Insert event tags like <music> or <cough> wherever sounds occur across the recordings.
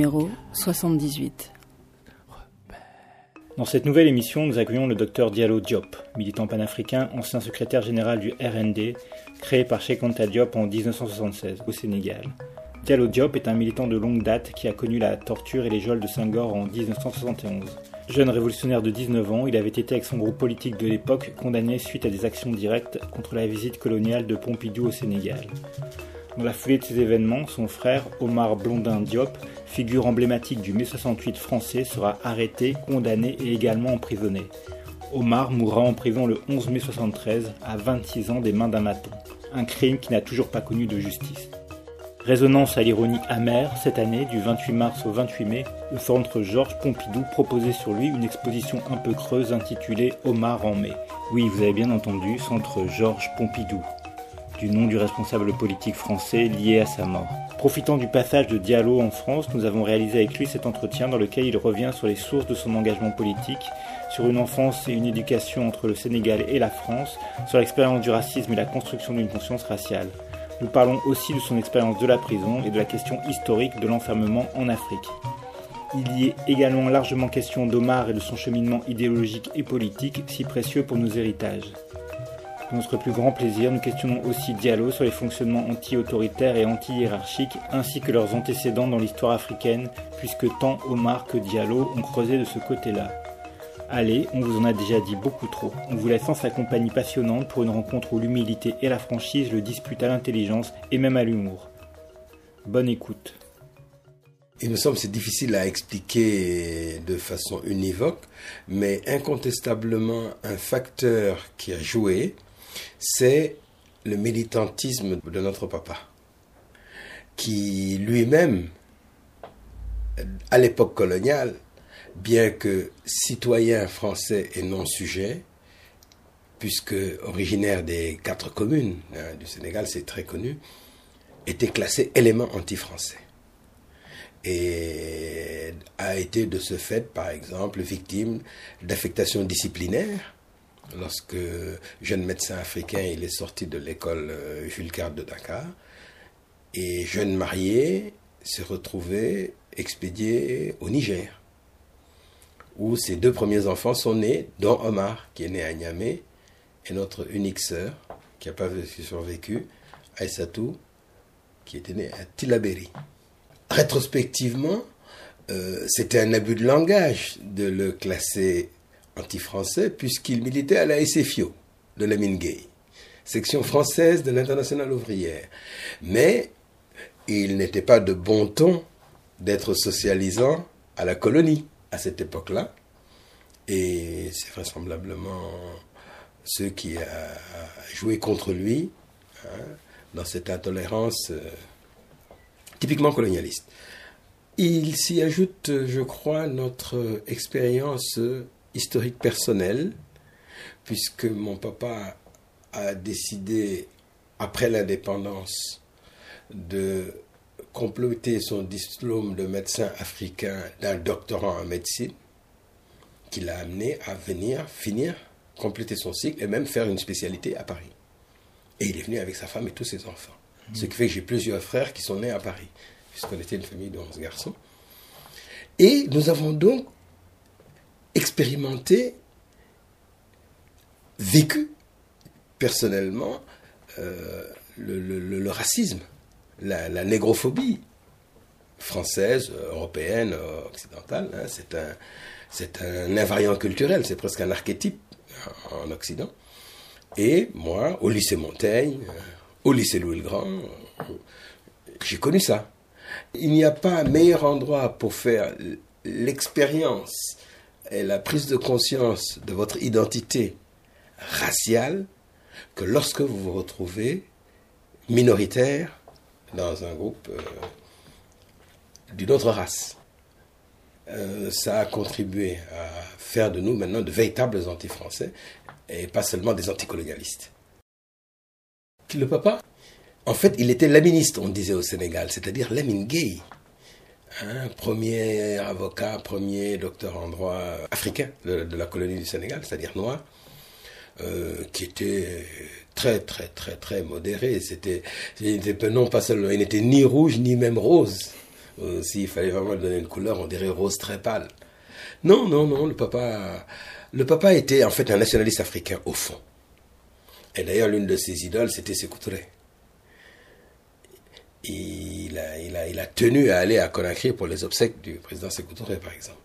numéro 78. Dans cette nouvelle émission, nous accueillons le docteur Diallo Diop, militant panafricain, ancien secrétaire général du RND, créé par Cheikh Anta Diop en 1976 au Sénégal. Diallo Diop est un militant de longue date qui a connu la torture et les geôles de Senghor en 1971. Jeune révolutionnaire de 19 ans, il avait été avec son groupe politique de l'époque condamné suite à des actions directes contre la visite coloniale de Pompidou au Sénégal. Dans la foulée de ces événements, son frère, Omar Blondin Diop, figure emblématique du mai 68 français, sera arrêté, condamné et également emprisonné. Omar mourra en prison le 11 mai 73, à 26 ans des mains d'un maton. Un crime qui n'a toujours pas connu de justice. Résonance à l'ironie amère, cette année, du 28 mars au 28 mai, le centre Georges Pompidou proposait sur lui une exposition un peu creuse intitulée Omar en mai. Oui, vous avez bien entendu, centre Georges Pompidou du nom du responsable politique français lié à sa mort. Profitant du passage de Diallo en France, nous avons réalisé avec lui cet entretien dans lequel il revient sur les sources de son engagement politique, sur une enfance et une éducation entre le Sénégal et la France, sur l'expérience du racisme et la construction d'une conscience raciale. Nous parlons aussi de son expérience de la prison et de la question historique de l'enfermement en Afrique. Il y est également largement question d'Omar et de son cheminement idéologique et politique, si précieux pour nos héritages. Pour notre plus grand plaisir, nous questionnons aussi Diallo sur les fonctionnements anti-autoritaires et anti-hiérarchiques, ainsi que leurs antécédents dans l'histoire africaine, puisque tant Omar que Diallo ont creusé de ce côté-là. Allez, on vous en a déjà dit beaucoup trop. On vous laisse en sa compagnie passionnante pour une rencontre où l'humilité et la franchise le disputent à l'intelligence et même à l'humour. Bonne écoute. Il me semble c'est difficile à expliquer de façon univoque, mais incontestablement un facteur qui a joué, c'est le militantisme de notre papa, qui lui-même, à l'époque coloniale, bien que citoyen français et non sujet, puisque originaire des quatre communes hein, du Sénégal, c'est très connu, était classé élément anti-français. Et a été de ce fait, par exemple, victime d'affectation disciplinaire lorsque jeune médecin africain, il est sorti de l'école euh, Jules Card de Dakar, et jeune marié s'est retrouvé expédié au Niger, où ses deux premiers enfants sont nés, dont Omar, qui est né à Niamey, et notre unique sœur, qui n'a pas survécu, Aïssatou, qui était née à Tilaberi. Rétrospectivement, euh, c'était un abus de langage de le classer anti-français puisqu'il militait à la SFIO de la Gay, section française de l'Internationale ouvrière. Mais il n'était pas de bon ton d'être socialisant à la colonie à cette époque-là. Et c'est vraisemblablement ce qui a joué contre lui hein, dans cette intolérance euh, typiquement colonialiste. Il s'y ajoute, je crois, notre expérience historique personnel, puisque mon papa a décidé, après l'indépendance, de compléter son diplôme de médecin africain d'un doctorat en médecine, qui l'a amené à venir finir, compléter son cycle et même faire une spécialité à Paris. Et il est venu avec sa femme et tous ses enfants. Ce qui fait que j'ai plusieurs frères qui sont nés à Paris, puisqu'on était une famille de 11 garçons. Et nous avons donc expérimenté, vécu personnellement euh, le, racisme, la, négrophobie française, européenne, occidentale. Hein. c'est un, c'est un invariant culturel, c'est presque un archétype en Occident. Et moi, au lycée Montaigne, euh, au lycée Louis le Grand, j'ai connu ça. Il n'y a pas un meilleur endroit pour faire l'expérience et la prise de conscience de votre identité raciale que lorsque vous vous retrouvez minoritaire dans un groupe euh, d'une autre race. Euh, ça a contribué à faire de nous maintenant de véritables anti-français et pas seulement des anticolonialistes. Le papa, en fait, il était laministe, on disait au Sénégal, c'est-à-dire lamine gay. Hein, premier avocat, premier docteur en droit africain de, la colonie du Sénégal, c'est-à-dire noir, euh, qui était très très très très modéré. C'était, non pas seulement, il n'était ni rouge ni même rose Euh, s'il fallait vraiment donner une couleur, on dirait rose très pâle. Non, non, non, le papa, le papa était en fait un nationaliste africain au fond. Et d'ailleurs, l'une de ses idoles, c'était Sékou Touré. Il a, il, a, il a tenu à aller à Conakry pour les obsèques du président Sékou Touré, par exemple.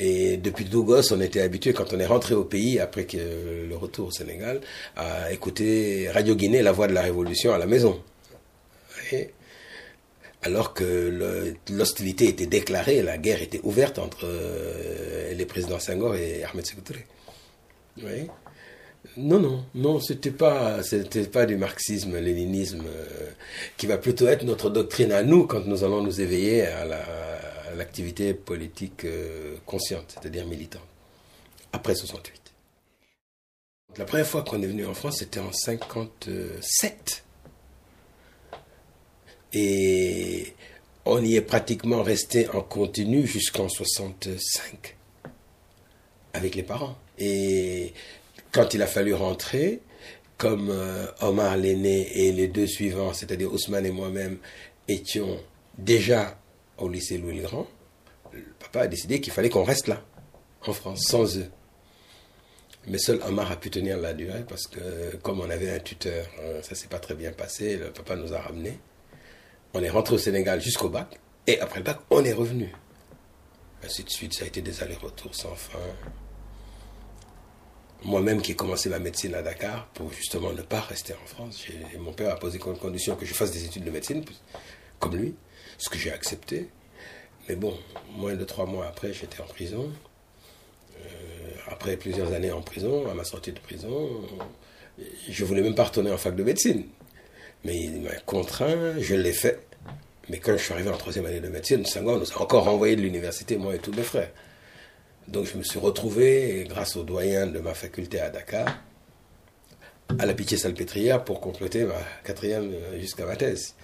Et depuis tout on était habitué, quand on est rentré au pays, après le retour au Sénégal, à écouter Radio Guinée, la voix de la révolution à la maison. Et alors que l'hostilité était déclarée, la guerre était ouverte entre euh, les présidents Senghor et Ahmed Sékou. Non, non, non, c'était pas, c'était pas du marxisme-léninisme euh, qui va plutôt être notre doctrine à nous quand nous allons nous éveiller à l'activité politique euh, consciente, c'est-à-dire militante, après 68. La première fois qu'on est venu en France, c'était en 57. Et on y est pratiquement resté en continu jusqu'en 65 avec les parents. Et quand il a fallu rentrer, comme euh, Omar l'aîné et les deux suivants, c'est-à-dire Ousmane et moi-même, étions déjà au lycée Louis le Grand, le papa a décidé qu'il fallait qu'on reste là, en France, sans eux. Mais seul Omar a pu tenir la durée parce que comme on avait un tuteur, euh, ça s'est pas très bien passé, le papa nous a ramenés. On est rentré au Sénégal jusqu'au bac, et après le bac, on est revenu. Ainsi de suite, ça a été des allers-retours sans fin moi-même qui ai commencé ma médecine à Dakar pour justement ne pas rester en France. Mon père a posé comme condition que je fasse des études de médecine, comme lui, ce que j'ai accepté. Mais bon, moins de trois mois après, j'étais en prison. Euh, après plusieurs années en prison, à ma sortie de prison, je voulais même pas retourner en fac de médecine. Mais il m'a contraint, je l'ai fait. Mais quand je suis arrivé en troisième année de médecine, Senghor nous a encore renvoyé de l'université, moi et tous mes frères. Donc je me suis retrouvé, grâce au doyen de ma faculté à Dakar, à la pitié salpêtrière pour compléter ma quatrième euh, jusqu'à ma thèse.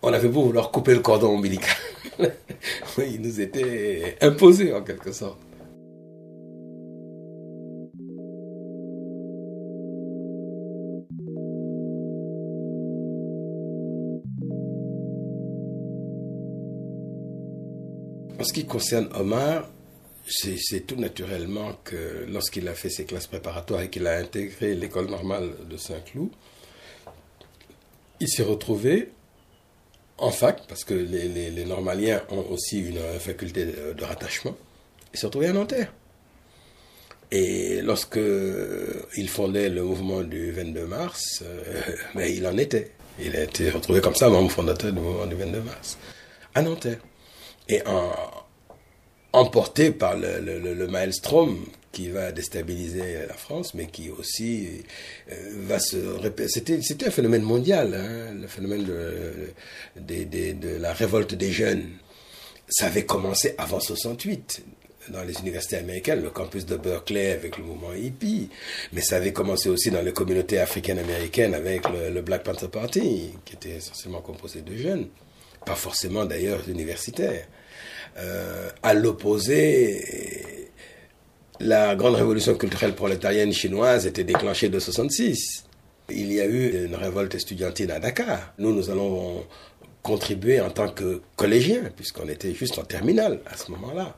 On avait beau vouloir couper le cordon ombilical. <laughs> il nous était imposé en quelque sorte. En ce qui concerne Omar, c'est tout naturellement que lorsqu'il a fait ses classes préparatoires et qu'il a intégré l'école normale de Saint-Cloud, il s'est retrouvé en fac, parce que les, normaliens ont aussi une faculté de, rattachement, il s'est retrouvé à Nanterre. Et lorsque il fondait le mouvement du 22 mars, euh, <laughs> ben, il en était. Il a été retrouvé comme ça, membre fondateur du mouvement du 22 mars, à Nanterre. Et en, emporté par le, le, maelstrom qui va déstabiliser la France, mais qui aussi euh, va se répéter. C'était un phénomène mondial, hein, le phénomène de, la révolte des jeunes. Ça avait commencé avant 68 dans les universités américaines, le campus de Berkeley avec le mouvement hippie, mais ça avait commencé aussi dans les communautés africaines américaines avec le, Black Panther Party, qui était essentiellement composé de jeunes, pas forcément d'ailleurs universitaires. Euh, à l'opposé, la grande révolution culturelle prolétarienne chinoise était déclenchée de 66. Il y a eu une révolte estudiantine à Dakar. Nous, nous allons contribuer en tant que collégiens, puisqu'on était juste en terminale à ce moment-là.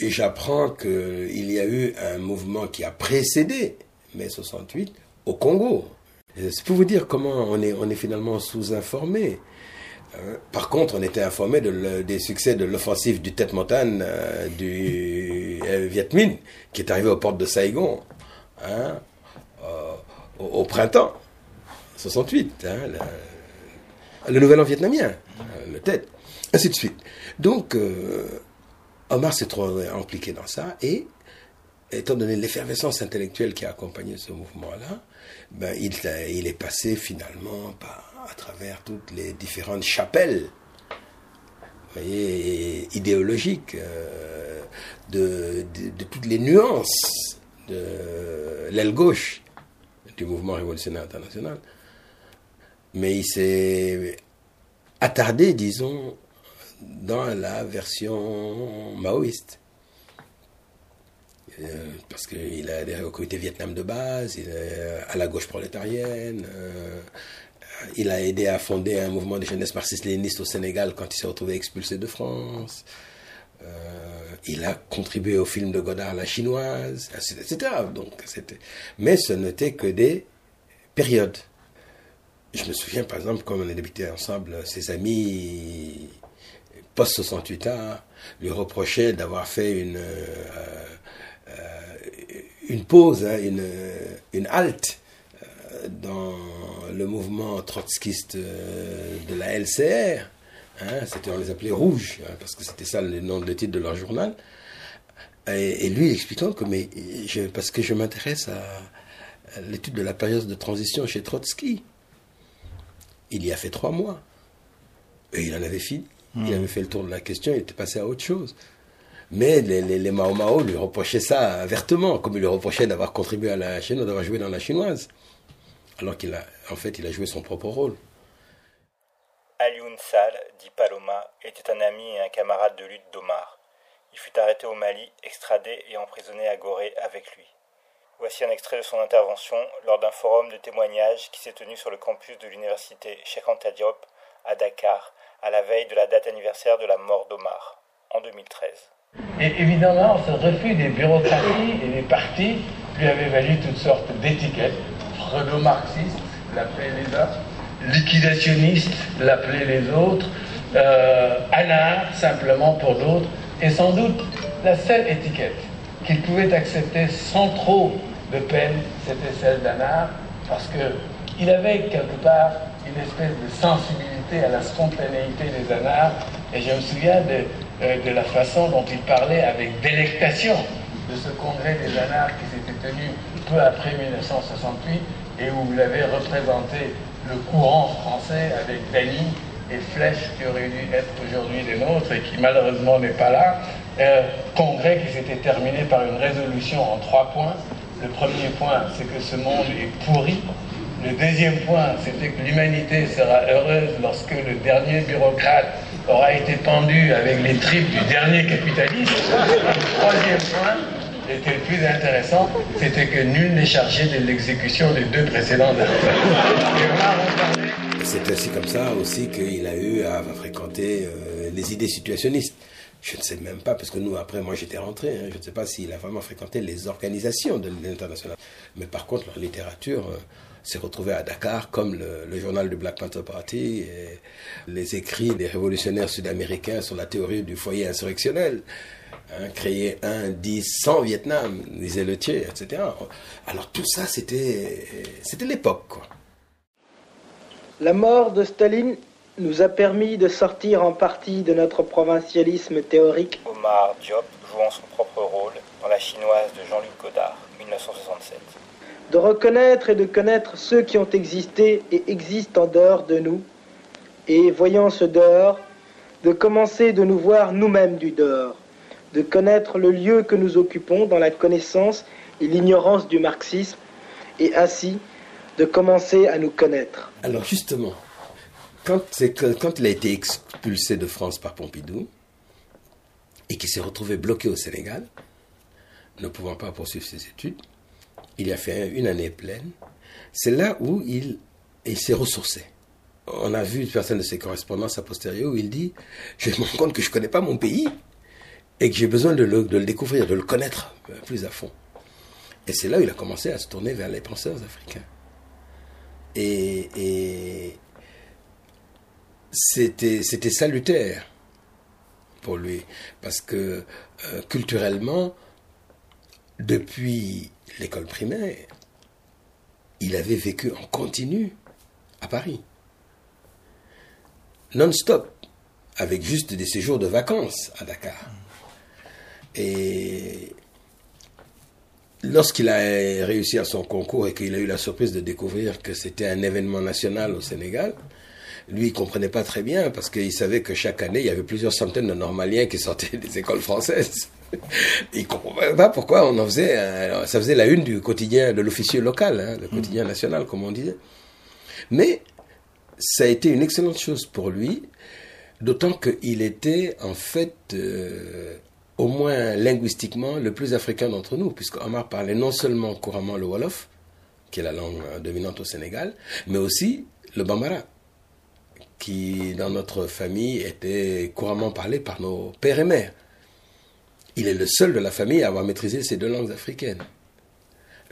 Et j'apprends qu'il y a eu un mouvement qui a précédé mai 68 au Congo. C'est pour vous dire comment on est, on est finalement sous-informé. Euh, par contre, on était informé de des succès de l'offensive du Tête Montagne euh, du euh, Viet Minh, qui est arrivé aux portes de Saigon hein, au, printemps 68. Hein, le nouvel an vietnamien, le Tête, ainsi de suite. Donc, Omar s'est trop impliqué dans ça et, étant donné l'effervescence intellectuelle qui a accompagné ce mouvement-là, ben, il est passé finalement par à travers toutes les différentes chapelles idéologiques, euh, de, toutes les nuances de l'aile gauche du mouvement révolutionnaire international. Mais il s'est attardé, disons, dans la version maoïste. Euh, parce qu'il a au comité Vietnam de base, il est à la gauche prolétarienne, euh, il a aidé à fonder un mouvement de jeunesse marxiste-léniniste au Sénégal quand il s'est retrouvé expulsé de France. Euh, il a contribué au film de Godard La Chinoise, etc. Donc, Mais ce n'était que des périodes. Je me souviens, par exemple, quand on a débuté ensemble, ses amis post-68 ans lui reprochaient d'avoir fait une, euh, euh, une pause, hein, une, une halte dans le mouvement trotskiste de la LCR. Hein, c'était, on les appelait rouges, hein, parce que c'était ça le nom de titre de leur journal. Et, lui expliquant que, mais je, parce que je m'intéresse à, l'étude de la période de transition chez Trotsky. Il y a fait trois mois. Et il en avait fini. Il hmm. avait fait le tour de la question, il était passé à autre chose. Mais les, les, Mao Mao lui reprochaient ça vertement, comme il lui reprochait d'avoir contribué à la Chine, d'avoir joué dans la chinoise. Alors qu'il a, en fait, il a joué son propre rôle. Alioune Sall, dit Paloma, était un ami et un camarade de lutte d'Omar. Il fut arrêté au Mali, extradé et emprisonné à Gorée avec lui. Voici un extrait de son intervention lors d'un forum de témoignages qui s'est tenu sur le campus de l'université Cheikh Anta Diop à Dakar, à la veille de la date anniversaire de la mort d'Omar, en 2013. Et évidemment, ce refus des bureaucraties et des partis lui avait valu toutes sortes d'étiquettes. Freudo-marxiste, l'appelait les uns, liquidationniste, l'appelait les autres, euh, anard, simplement pour d'autres, et sans doute la seule étiquette qu'il pouvait accepter sans trop de peine, c'était celle d'anard, parce qu'il avait quelque part une espèce de sensibilité à la spontanéité des anards, et je me souviens de, euh, de la façon dont il parlait avec délectation de ce congrès des anards qui s'était tenu peu après 1968 et où il avait représenté le courant français avec Dany et Flèche qui aurait dû être aujourd'hui des nôtres et qui malheureusement n'est pas là. Euh, congrès qui s'était terminé par une résolution en trois points. Le premier point, c'est que ce monde est pourri. Le deuxième point, c'était que l'humanité sera heureuse lorsque le dernier bureaucrate aura été pendu avec les tripes du dernier capitaliste. le troisième point, était le plus intéressant, c'était que nul n'est chargé de l'exécution des deux précédents C'est aussi comme ça aussi qu'il a eu à fréquenter euh, les idées situationnistes. Je ne sais même pas, parce que nous, après, moi j'étais rentré, hein, je ne sais pas s'il a vraiment fréquenté les organisations de l'international. Mais par contre, leur littérature euh, s'est retrouvée à Dakar, comme le, le, journal du Black Panther Party, et les écrits des révolutionnaires sud-américains sur la théorie du foyer insurrectionnel. Hein, créer un, dix, cent Vietnam, disait le tiers, etc. Alors tout ça, c'était, c'était l'époque. Quoi. La mort de Staline nous a permis de sortir en partie de notre provincialisme théorique. Omar Diop jouant son propre rôle dans la chinoise de Jean-Luc Godard, 1967. De reconnaître et de connaître ceux qui ont existé et existent en dehors de nous, et voyant ce dehors, de commencer de nous voir nous-mêmes du dehors de connaître le lieu que nous occupons dans la connaissance et l'ignorance du marxisme, et ainsi de commencer à nous connaître. Alors justement, quand, il a été expulsé de France par Pompidou, et qu'il s'est retrouvé bloqué au Sénégal, ne pouvant pas poursuivre ses études, il a fait une année pleine, c'est là où il, il s'est ressourcé. On a vu certaines de ses correspondances a posteriori où il dit Je me rends compte que je ne connais pas mon pays et que j'ai besoin de le, découvrir, de le connaître plus à fond. Et c'est là où il a commencé à se tourner vers les penseurs africains. Et, c'était, c'était salutaire pour lui, parce que euh, culturellement, depuis l'école primaire, il avait vécu en continu à Paris. Non-stop, avec juste des séjours de vacances à Dakar. Et lorsqu'il a réussi à son concours et qu'il a eu la surprise de découvrir que c'était un événement national au Sénégal, lui, il comprenait pas très bien parce qu'il savait que chaque année, il y avait plusieurs centaines de normaliens qui sortaient des écoles françaises. <laughs> il comprenait pas pourquoi on en faisait, ça faisait la une du quotidien de l'officier local, hein, le quotidien national, comme on disait. Mais ça a été une excellente chose pour lui, d'autant qu'il était en fait euh, au moins linguistiquement, le plus africain d'entre nous, puisque Omar parlait non seulement couramment le Wolof, qui est la langue dominante au Sénégal, mais aussi le bambara, qui dans notre famille était couramment parlé par nos pères et mères. Il est le seul de la famille à avoir maîtrisé ces deux langues africaines,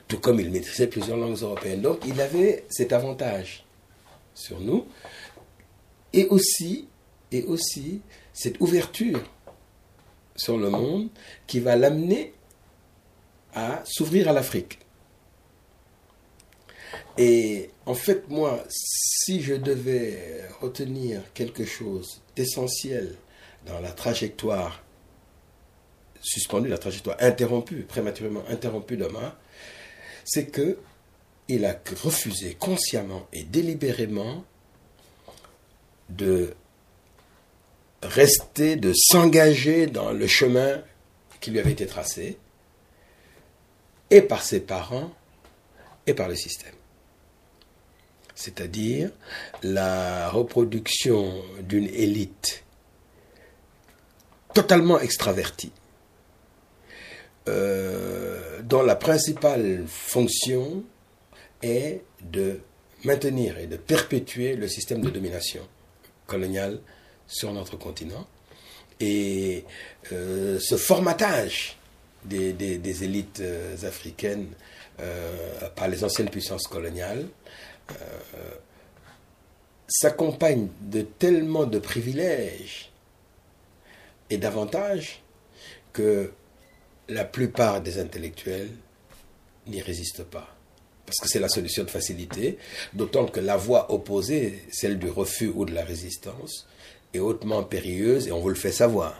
tout comme il maîtrisait plusieurs langues européennes. Donc il avait cet avantage sur nous, et aussi, et aussi cette ouverture sur le monde qui va l'amener à s'ouvrir à l'Afrique. Et en fait, moi, si je devais retenir quelque chose d'essentiel dans la trajectoire suspendue, la trajectoire interrompue, prématurément interrompue d'Omar, c'est que il a refusé consciemment et délibérément de rester, de s'engager dans le chemin qui lui avait été tracé, et par ses parents, et par le système. C'est-à-dire la reproduction d'une élite totalement extravertie, euh, dont la principale fonction est de maintenir et de perpétuer le système de domination coloniale sur notre continent. Et euh, ce formatage des, élites euh, africaines euh, par les anciennes puissances coloniales s'accompagne de tellement de privilèges et d'avantages que la plupart des intellectuels n'y résistent pas. Parce que c'est la solution de facilité, d'autant que la voie opposée, celle du refus ou de la résistance, est hautement périlleuse et on vous le fait savoir.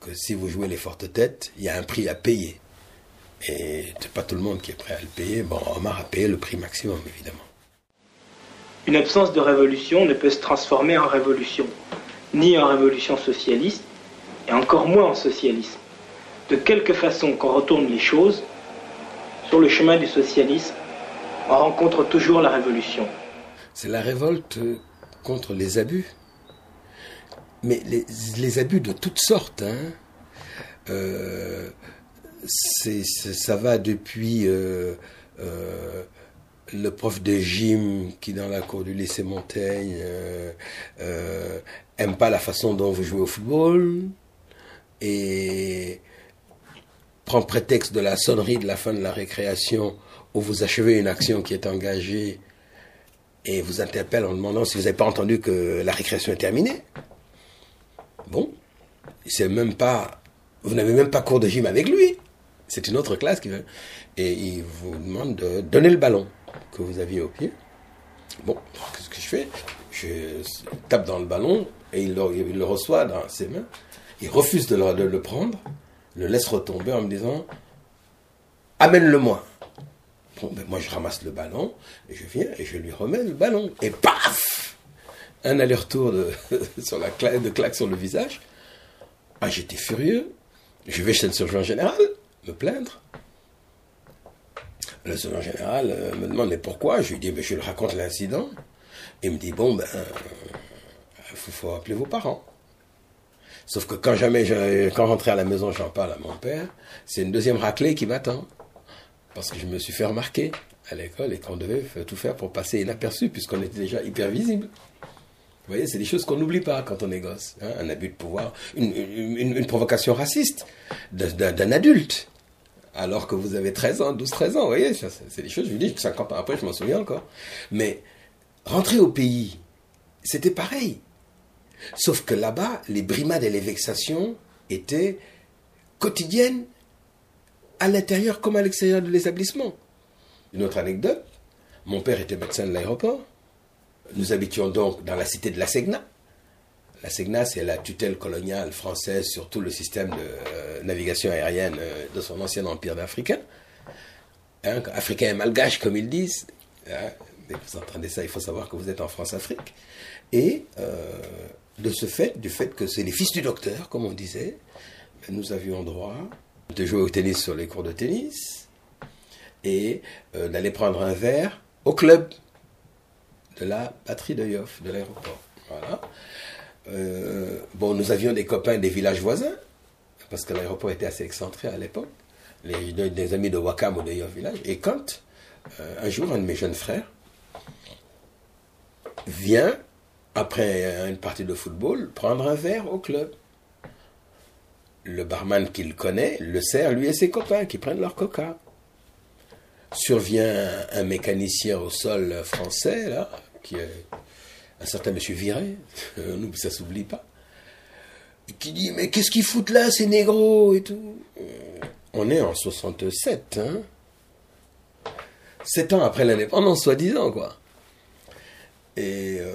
Que si vous jouez les fortes têtes, il y a un prix à payer. Et c'est pas tout le monde qui est prêt à le payer. Bon, Omar a payé le prix maximum, évidemment. Une absence de révolution ne peut se transformer en révolution, ni en révolution socialiste, et encore moins en socialisme. De quelque façon qu'on retourne les choses, sur le chemin du socialisme, on rencontre toujours la révolution. C'est la révolte contre les abus mais les, abus de toutes sortes. Hein. Euh, ça va depuis euh, euh, le prof de gym qui, dans la cour du lycée Montaigne, aime pas la façon dont vous jouez au football et prend prétexte de la sonnerie de la fin de la récréation où vous achevez une action qui est engagée et vous interpelle en demandant si vous n'avez pas entendu que la récréation est terminée. Bon, c'est même pas, vous n'avez même pas cours de gym avec lui. C'est une autre classe qui veut. Et il vous demande de donner le ballon que vous aviez au pied. Bon, qu'est-ce que je fais? Je tape dans le ballon et il le, reçoit dans ses mains. Il refuse de le, prendre, le laisse retomber en me disant Amène-le-moi. Bon, ben moi je ramasse le ballon et je viens et je lui remets le ballon. Et paf un aller-retour de, <laughs> de claque sur le visage. Ah, j'étais furieux. Je vais chez le surgeon général me plaindre. Le surgeon général euh, me demande mais pourquoi? Je lui dis mais je lui raconte l'incident. Il me dit bon ben il faut, appeler vos parents. Sauf que quand jamais je, quand à la maison j'en parle à mon père, c'est une deuxième raclée qui m'attend parce que je me suis fait remarquer à l'école et qu'on devait tout faire pour passer inaperçu puisqu'on était déjà hyper visible. Vous voyez, c'est des choses qu'on n'oublie pas quand on est gosse. Hein. un abus de pouvoir, une, provocation raciste d'un adulte. Alors que vous avez 13 ans, 12, 13 ans, vous voyez, c'est des choses, je vous dis, 50 ans après, je m'en souviens encore. Mais rentrer au pays, c'était pareil. Sauf que là-bas, les brimades et les vexations étaient quotidiennes à l'intérieur comme à l'extérieur de l'établissement. Une autre anecdote, mon père était médecin de l'aéroport. Nous habitions donc dans la cité de la Segna. La Segna, c'est la tutelle coloniale française sur tout le système de euh, navigation aérienne euh, de son ancien empire d'Africain. Hein, Africain et malgache, comme ils disent. Hein, vous entendez ça, il faut savoir que vous êtes en France-Afrique. Et euh, de ce fait, du fait que c'est les fils du docteur, comme on disait, nous avions droit de jouer au tennis sur les cours de tennis et d'aller prendre un verre au club de la patrie de Yoff, de l'aéroport. Voilà. Euh, bon, nous avions des copains des villages voisins, parce que l'aéroport était assez excentré à l'époque, les, des amis de Wakam ou de Yoff village. Et quand, euh, un jour, un de mes jeunes frères vient, après une partie de football, prendre un verre au club. Le barman qu'il connaît le sert, lui et ses copains, qui prennent leur coca. Survient un mécanicien au sol français, là, qui est un certain monsieur Viré, <laughs> ça s'oublie pas, qui dit Mais qu'est-ce qu'ils foutent là, ces négros et tout On est en 67, hein Sept ans après l'indépendance, soi-disant, quoi. Et euh,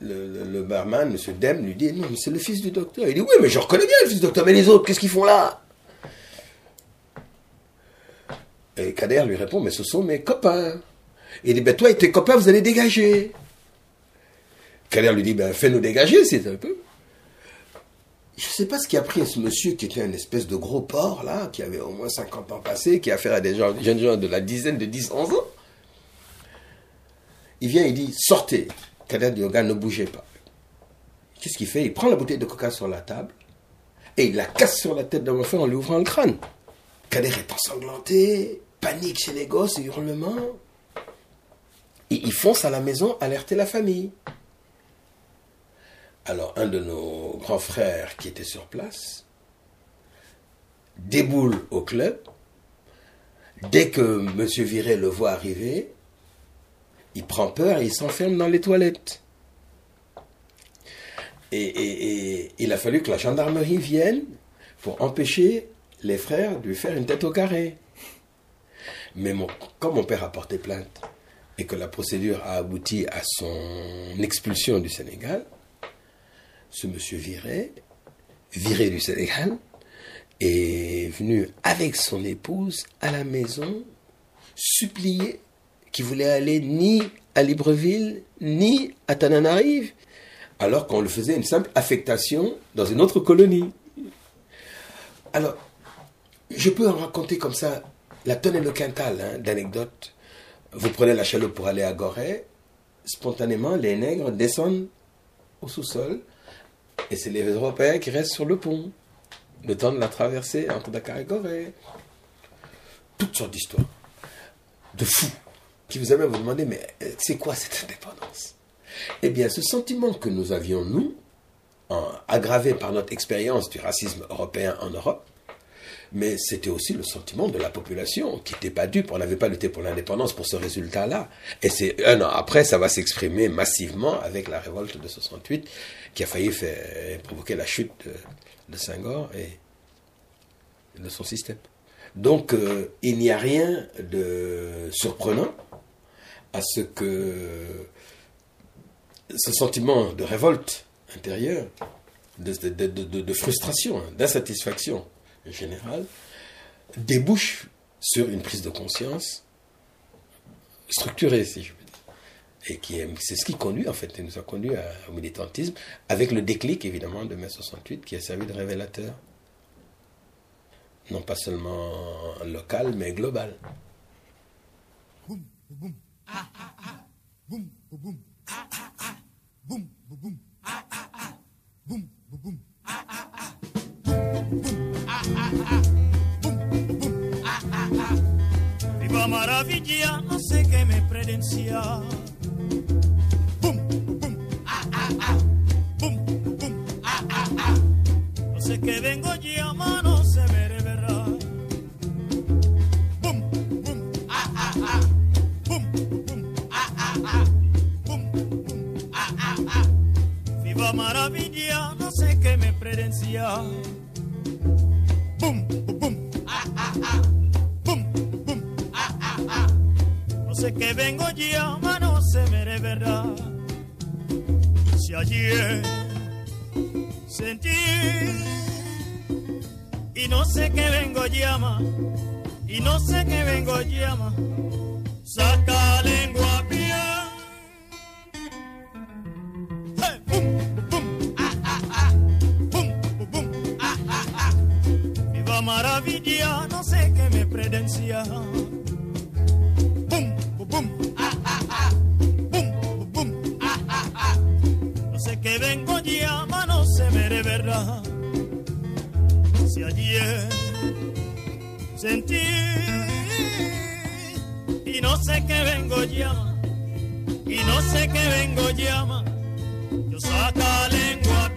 le, barman, M. Dem, lui dit Non, mais c'est le fils du docteur. Il dit Oui, mais je reconnais bien le fils du docteur, mais les autres, qu'est-ce qu'ils font là? Et Kader lui répond Mais ce sont mes copains. Il dit Ben toi et tes copains, vous allez dégager. Kader lui dit Ben fais-nous dégager, c'est un peu. Je ne sais pas ce qui a pris ce monsieur qui était un espèce de gros porc, là, qui avait au moins 50 ans passé, qui a affaire à des jeunes gens de la dizaine de 10, 11 ans. Il vient, il dit Sortez. Kader dit gars Ne bougez pas. Qu'est-ce qu'il fait? Il prend la bouteille de coca sur la table et il la casse sur la tête d'un enfant en lui ouvrant le crâne. Kader est ensanglanté, panique chez les gosses hurlements. Et il fonce à la maison alerter la famille. Alors un de nos grands frères qui était sur place déboule au club. Dès que M. Viré le voit arriver, il prend peur et il s'enferme dans les toilettes. Et, il a fallu que la gendarmerie vienne pour empêcher les frères de lui faire une tête au carré. Mais mon, quand mon père a porté plainte et que la procédure a abouti à son expulsion du Sénégal, ce monsieur viré, viré du Sénégal, est venu avec son épouse à la maison supplier qu'il voulait aller ni à Libreville ni à Tananarive, alors qu'on le faisait une simple affectation dans une autre colonie. Alors, je peux en raconter comme ça la tonne et le quintal hein, d'anecdotes. Vous prenez la chaloupe pour aller à Gorée, spontanément, les nègres descendent au sous-sol, et c'est les Européens qui restent sur le pont, le temps de la traversée entre Dakar et Gorée. Toutes sortes d'histoires, de fous, qui vous amènent à vous demander, mais euh, c'est quoi cette indépendance? Eh bien, ce sentiment que nous avions, nous, aggravé par notre expérience du racisme européen en Europe, mais c'était aussi le sentiment de la population qui n'était pas dupe. On n'avait pas lutté pour l'indépendance pour ce résultat-là. Et c'est un an après, ça va s'exprimer massivement avec la révolte de 68 qui a failli faire, provoquer la chute de, Senghor et de son système. Donc, euh, il n'y a rien de surprenant à ce que ce sentiment de révolte intérieure, de, de frustration, d'insatisfaction général débouche sur une prise de conscience structurée, si je veux dire. Et qui c'est ce qui conduit, en fait, et nous a conduit au militantisme, avec le déclic, évidemment, de mai 68, qui a servi de révélateur. Non pas seulement local, mais global. Boum, Viva maravilla, no sé qué me predencia. Ah, ah, ah. Ah, ah, ah. No sé qué vengo llama, no se me reverá. Bum, bum, ah, ah, ah. Bum, bum, ah, ah, ah. Bum, bum, ah, ah, ah. Viva maravilla, no sé qué me predencia. Boum, boum, ah, ah, ah. Boum, boum, ah, ah, ah. No sé qué vengo llama, no se me de verdad. Si ayer sentí y no sé qué vengo llama, y no sé qué vengo llama, saca lengua maravilla, no sé qué me predencia. Bum, bum, ah, ah, ah. Bum, bum, ah, ah, ah. No sé qué vengo llama, no se me de verdad. Si ayer sentí y no sé qué vengo llama y no sé qué vengo llama. Yo saca lengua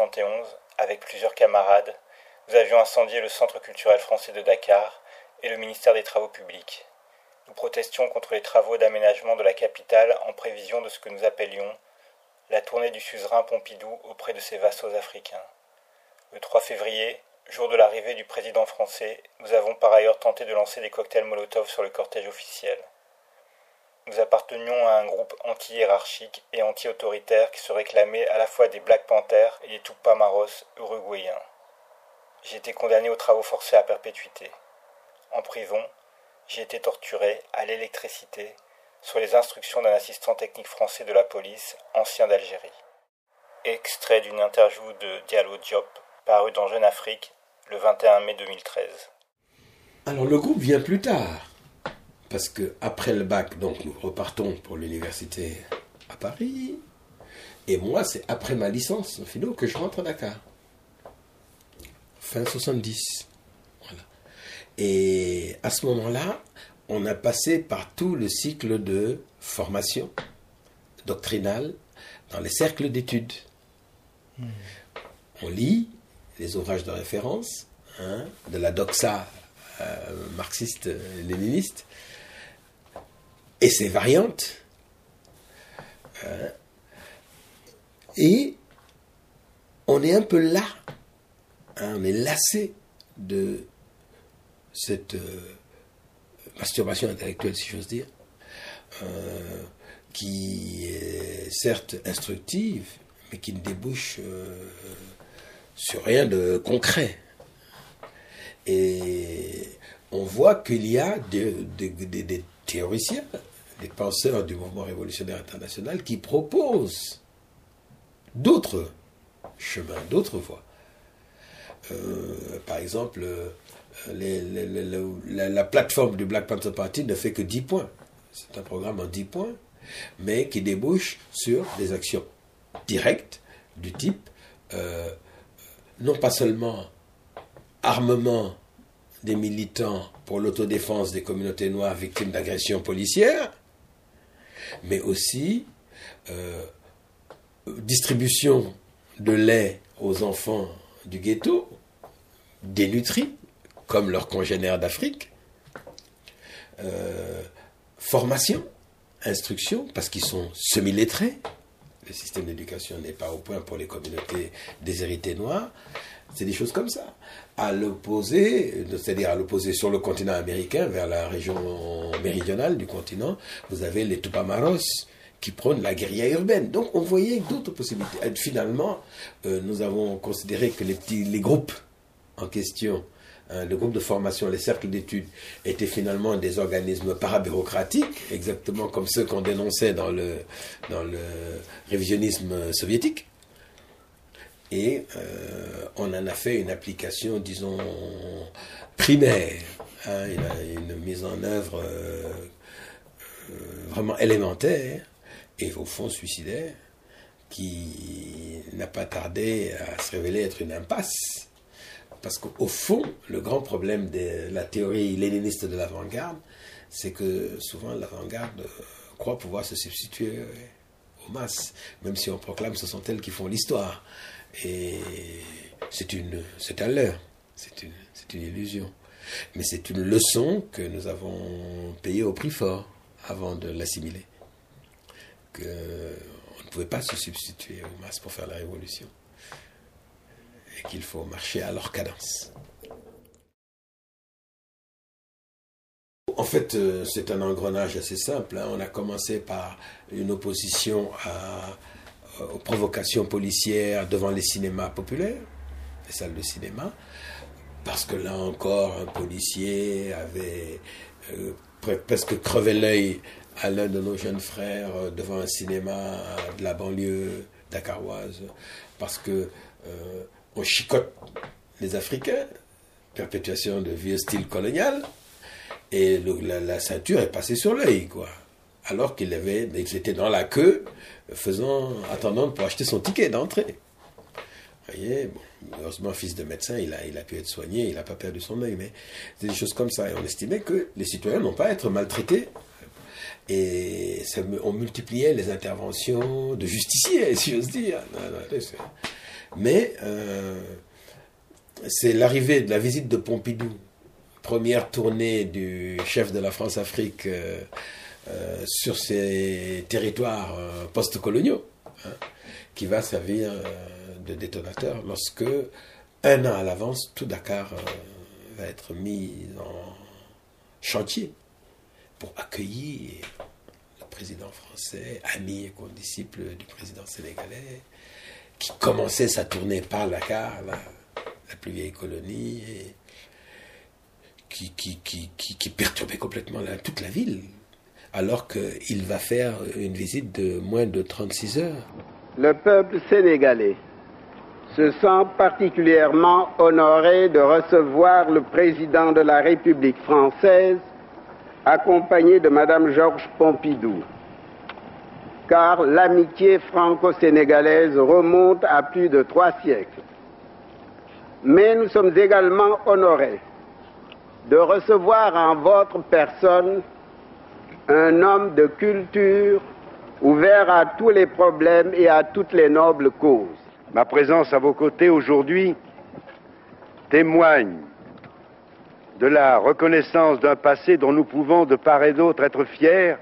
1971, avec plusieurs camarades, nous avions incendié le Centre culturel français de Dakar et le ministère des Travaux publics. Nous protestions contre les travaux d'aménagement de la capitale en prévision de ce que nous appelions la tournée du suzerain Pompidou auprès de ses vassaux africains. Le 3 février, jour de l'arrivée du président français, nous avons par ailleurs tenté de lancer des cocktails Molotov sur le cortège officiel. Nous appartenions à un groupe anti-hiérarchique et anti-autoritaire qui se réclamait à la fois des Black Panthers et des Tupamaros uruguayens. J'ai été condamné aux travaux forcés à perpétuité. En prison, j'ai été torturé à l'électricité sur les instructions d'un assistant technique français de la police, ancien d'Algérie. Extrait d'une interview de Diallo Diop, paru dans Jeune Afrique le 21 mai 2013. Alors le groupe vient plus tard parce que après le bac, donc nous repartons pour l'université à Paris. Et moi, c'est après ma licence en philo que je rentre à Dakar. fin 70. Voilà. Et à ce moment-là, on a passé par tout le cycle de formation doctrinale dans les cercles d'études. On lit les ouvrages de référence hein, de la doxa euh, marxiste-léniniste et ses variantes. Hein. et on est un peu là, hein, on est lassé de cette euh, masturbation intellectuelle, si j'ose dire, euh, qui est certes instructive, mais qui ne débouche euh, sur rien de concret. Et on voit qu'il y a des, théoriciens, des penseurs du mouvement révolutionnaire international qui proposent d'autres chemins, d'autres voies. Euh, par exemple, la, plateforme du Black Panther Party ne fait que 10 points. C'est un programme en 10 points, mais qui débouche sur des actions directes du type, euh, non pas seulement armement des militants pour l'autodéfense des communautés noires victimes d'agressions policières, mais aussi euh, distribution de lait aux enfants du ghetto, dénutris, comme leurs congénères d'Afrique, euh, formation, instruction, parce qu'ils sont semi-lettrés. Le système d'éducation n'est pas au point pour les communautés déshéritées noires. C'est des choses comme ça. À l'opposé, c'est-à-dire à l'opposé sur le continent américain, vers la région méridionale du continent, vous avez les Tupamaros qui prônent la guérilla urbaine. Donc on voyait d'autres possibilités. Et finalement, euh, nous avons considéré que les petits, les groupes en question Hein, le groupe de formation, les cercles d'études étaient finalement des organismes parabureaucratiques, exactement comme ceux qu'on dénonçait dans le, révisionnisme soviétique. Et euh, on en a fait une application, disons, primaire, hein, une, mise en œuvre euh, euh, vraiment élémentaire et au fond suicidaire, qui n'a pas tardé à se révéler être une impasse parce qu'au fond, le grand problème de la théorie léniniste de l'avant-garde, c'est que souvent l'avant-garde croit pouvoir se substituer aux masses, même si on proclame que ce sont elles qui font l'histoire. Et c'est une, c'est un leurre, c'est une, c'est une illusion. Mais c'est une leçon que nous avons payée au prix fort avant de l'assimiler. Qu'on ne pouvait pas se substituer aux masses pour faire la révolution qu'il faut marcher à leur cadence. En fait, euh, c'est un engrenage assez simple. Hein. On a commencé par une opposition euh, aux provocations policières devant les cinémas populaires, les salles de cinéma, parce que là encore, un policier avait euh, presque crevé l'œil à l'un de nos jeunes frères devant un cinéma de la banlieue dakaroise, parce que on chicote les Africains, perpétuation de vieux style colonial, et la, ceinture est passée sur l'œil, quoi. Alors qu'il avait, il était dans la queue, faisant, attendant pour acheter son ticket d'entrée. Vous voyez, heureusement, fils de médecin, il a, il a pu être soigné, il n'a pas perdu son œil, mais c'est des choses comme ça. Et on estimait que les citoyens n'ont pas à être maltraités. Et on multipliait les interventions de justiciers, <laughs> si j'ose dire. Mais euh, c'est l'arrivée de la visite de Pompidou, première tournée du chef de la France-Afrique euh, euh, sur ces territoires post-coloniaux, hein, qui va servir de détonateur lorsque, un an à l'avance, tout Dakar va être mis en chantier pour accueillir le président français, ami et condisciple du président sénégalais, qui commençait sa tournée par la, la plus vieille colonie, qui, perturbait complètement toute la ville, alors qu'il va faire une visite de moins de 36 heures. Le peuple sénégalais se sent particulièrement honoré de recevoir le président de la République française accompagné de Madame Georges Pompidou car l'amitié franco-sénégalaise remonte à plus de trois siècles. mais nous sommes également honorés de recevoir en votre personne un homme de culture ouvert à tous les problèmes et à toutes les nobles causes. Ma présence à vos côtés aujourd'hui témoigne de la reconnaissance d'un passé dont nous pouvons de part et d'autre être fiers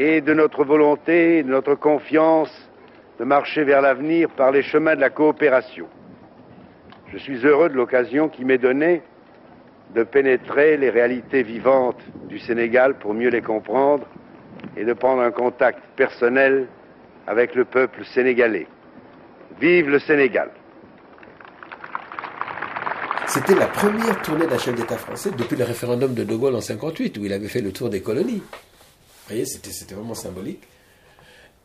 et de notre volonté, de notre confiance de marcher vers l'avenir par les chemins de la coopération. Je suis heureux de l'occasion qui m'est donnée de pénétrer les réalités vivantes du Sénégal pour mieux les comprendre et de prendre un contact personnel avec le peuple sénégalais. Vive le Sénégal C'était la première tournée d'un chef d'État français depuis le référendum de De Gaulle en 58, où il avait fait le tour des colonies. Voyez, c'était vraiment symbolique.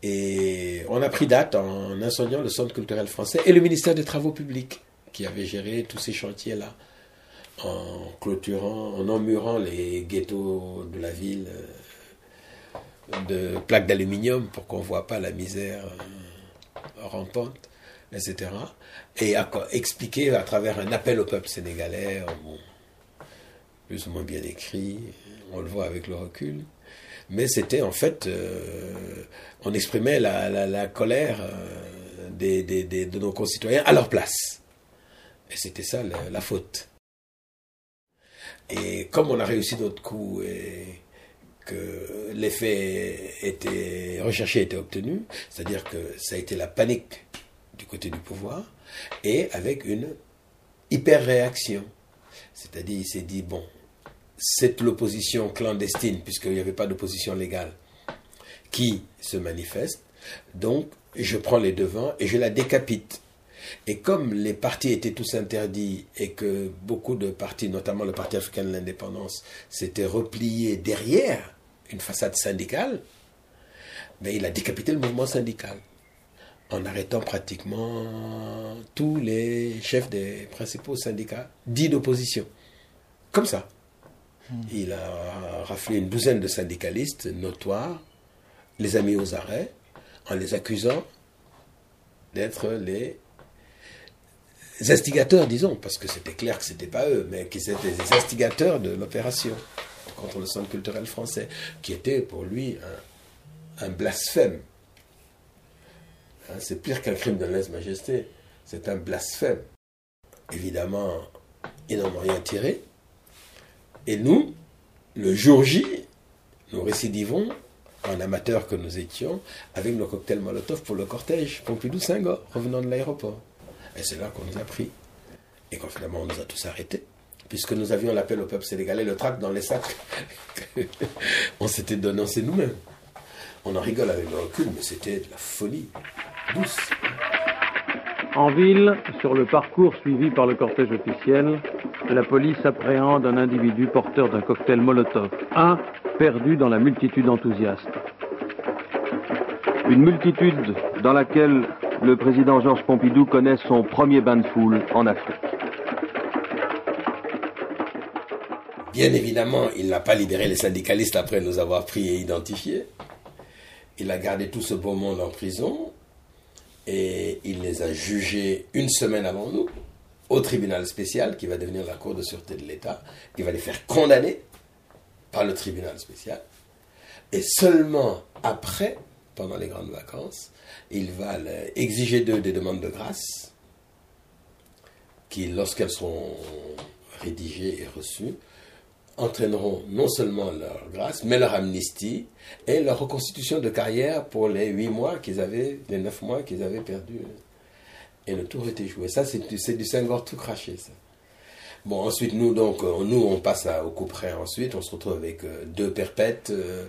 Et on a pris date en incendiant le Centre culturel français et le ministère des Travaux publics, qui avait géré tous ces chantiers-là, en clôturant, en emmurant les ghettos de la ville euh, de plaques d'aluminium pour qu'on ne voit pas la misère euh, rampante, etc. Et expliquer à travers un appel au peuple sénégalais, plus ou moins bien écrit, on le voit avec le recul, mais c'était en fait, euh, on exprimait la, colère euh, des, de nos concitoyens à leur place. Et c'était ça la, faute. Et comme on a réussi notre coup et que l'effet était recherché était obtenu, c'est-à-dire que ça a été la panique du côté du pouvoir, et avec une hyper-réaction. C'est-à-dire, il s'est dit, bon, c'est l'opposition clandestine, puisqu'il n'y avait pas d'opposition légale, qui se manifeste. Donc, je prends les devants et je la décapite. Et comme les partis étaient tous interdits et que beaucoup de partis, notamment le Parti africain de l'indépendance, s'étaient repliés derrière une façade syndicale, ben, il a décapité le mouvement syndical en arrêtant pratiquement tous les chefs des principaux syndicats dits d'opposition. Comme ça. Il a raflé une douzaine de syndicalistes notoires, les a mis aux arrêts, en les accusant d'être les instigateurs, disons, parce que c'était clair que ce n'était pas eux, mais qu'ils étaient les instigateurs de l'opération contre le centre culturel français, qui était pour lui un, blasphème. Hein, c'est pire qu'un crime de lèse-majesté, c'est un blasphème. Évidemment, ils n'en rien tiré. Et nous, le jour J, nous récidivons, en amateurs que nous étions, avec nos cocktails Molotov pour le cortège Pompidou-Senghor, revenant de l'aéroport. Et c'est là qu'on nous a pris. Et quand finalement on nous a tous arrêtés, puisque nous avions l'appel au peuple sénégalais, le trac dans les sacs. <laughs> on s'était donné, nous-mêmes. On en rigole avec le recul, mais c'était de la folie douce. En ville, sur le parcours suivi par le cortège officiel, la police appréhende un individu porteur d'un cocktail Molotov, un perdu dans la multitude enthousiaste. Une multitude dans laquelle le président Georges Pompidou connaît son premier bain de foule en Afrique. Bien évidemment, il n'a pas libéré les syndicalistes après nous avoir pris et identifiés. Il a gardé tout ce beau monde en prison et il les a jugés une semaine avant nous au tribunal spécial qui va devenir la Cour de sûreté de l'État, qui va les faire condamner par le tribunal spécial. Et seulement après, pendant les grandes vacances, il va exiger d'eux des demandes de grâce qui, lorsqu'elles seront rédigées et reçues, entraîneront non seulement leur grâce, mais leur amnistie et leur reconstitution de carrière pour les huit mois qu'ils avaient, les neuf mois qu'ils avaient perdus. Et le tour était joué. Ça, c'est du, du Senghor tout craché, ça. Bon, ensuite, nous, donc, euh, nous, on passe au coup près ensuite. On se retrouve avec euh, deux perpètes, euh,